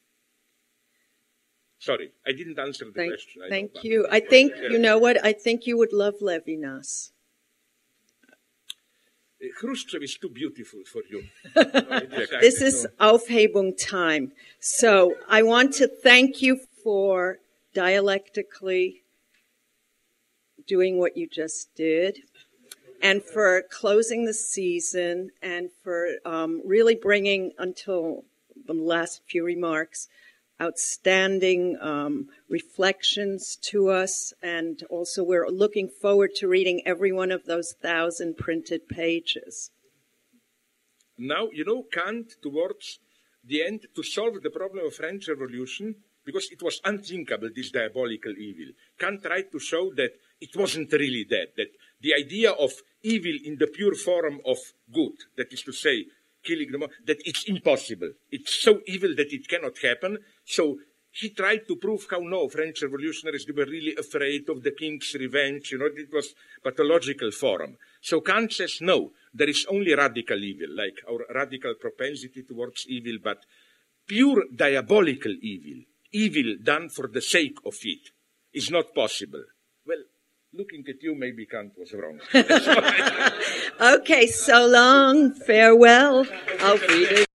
Sorry, I didn't answer the Thank, question. I thank know, you. I think, you know what? I think you would love Levinas. Uh, Khrushchev is too beautiful for you. This is Aufhebung time. So I want to thank you for dialectically doing what you just did and for closing the season and for um, really bringing until the last few remarks outstanding um, reflections to us and also we're looking forward to reading every one of those thousand printed pages Now, you know, Kant, towards the end, to solve the problem of French Revolution, because it was unthinkable, this diabolical evil, Kant tried to show that it wasn't really that. That the idea of evil in the pure form of good, that is to say, killing them, that it's impossible. It's so evil that it cannot happen. So he tried to prove how no, French revolutionaries they were really afraid of the king's revenge. You know, it was a pathological form. So Kant says no, there is only radical evil, like our radical propensity towards evil, but pure diabolical evil, evil done for the sake of it, is not possible. Looking at you, maybe Kant was wrong. Okay, so long. Farewell. Auf Wiedersehen.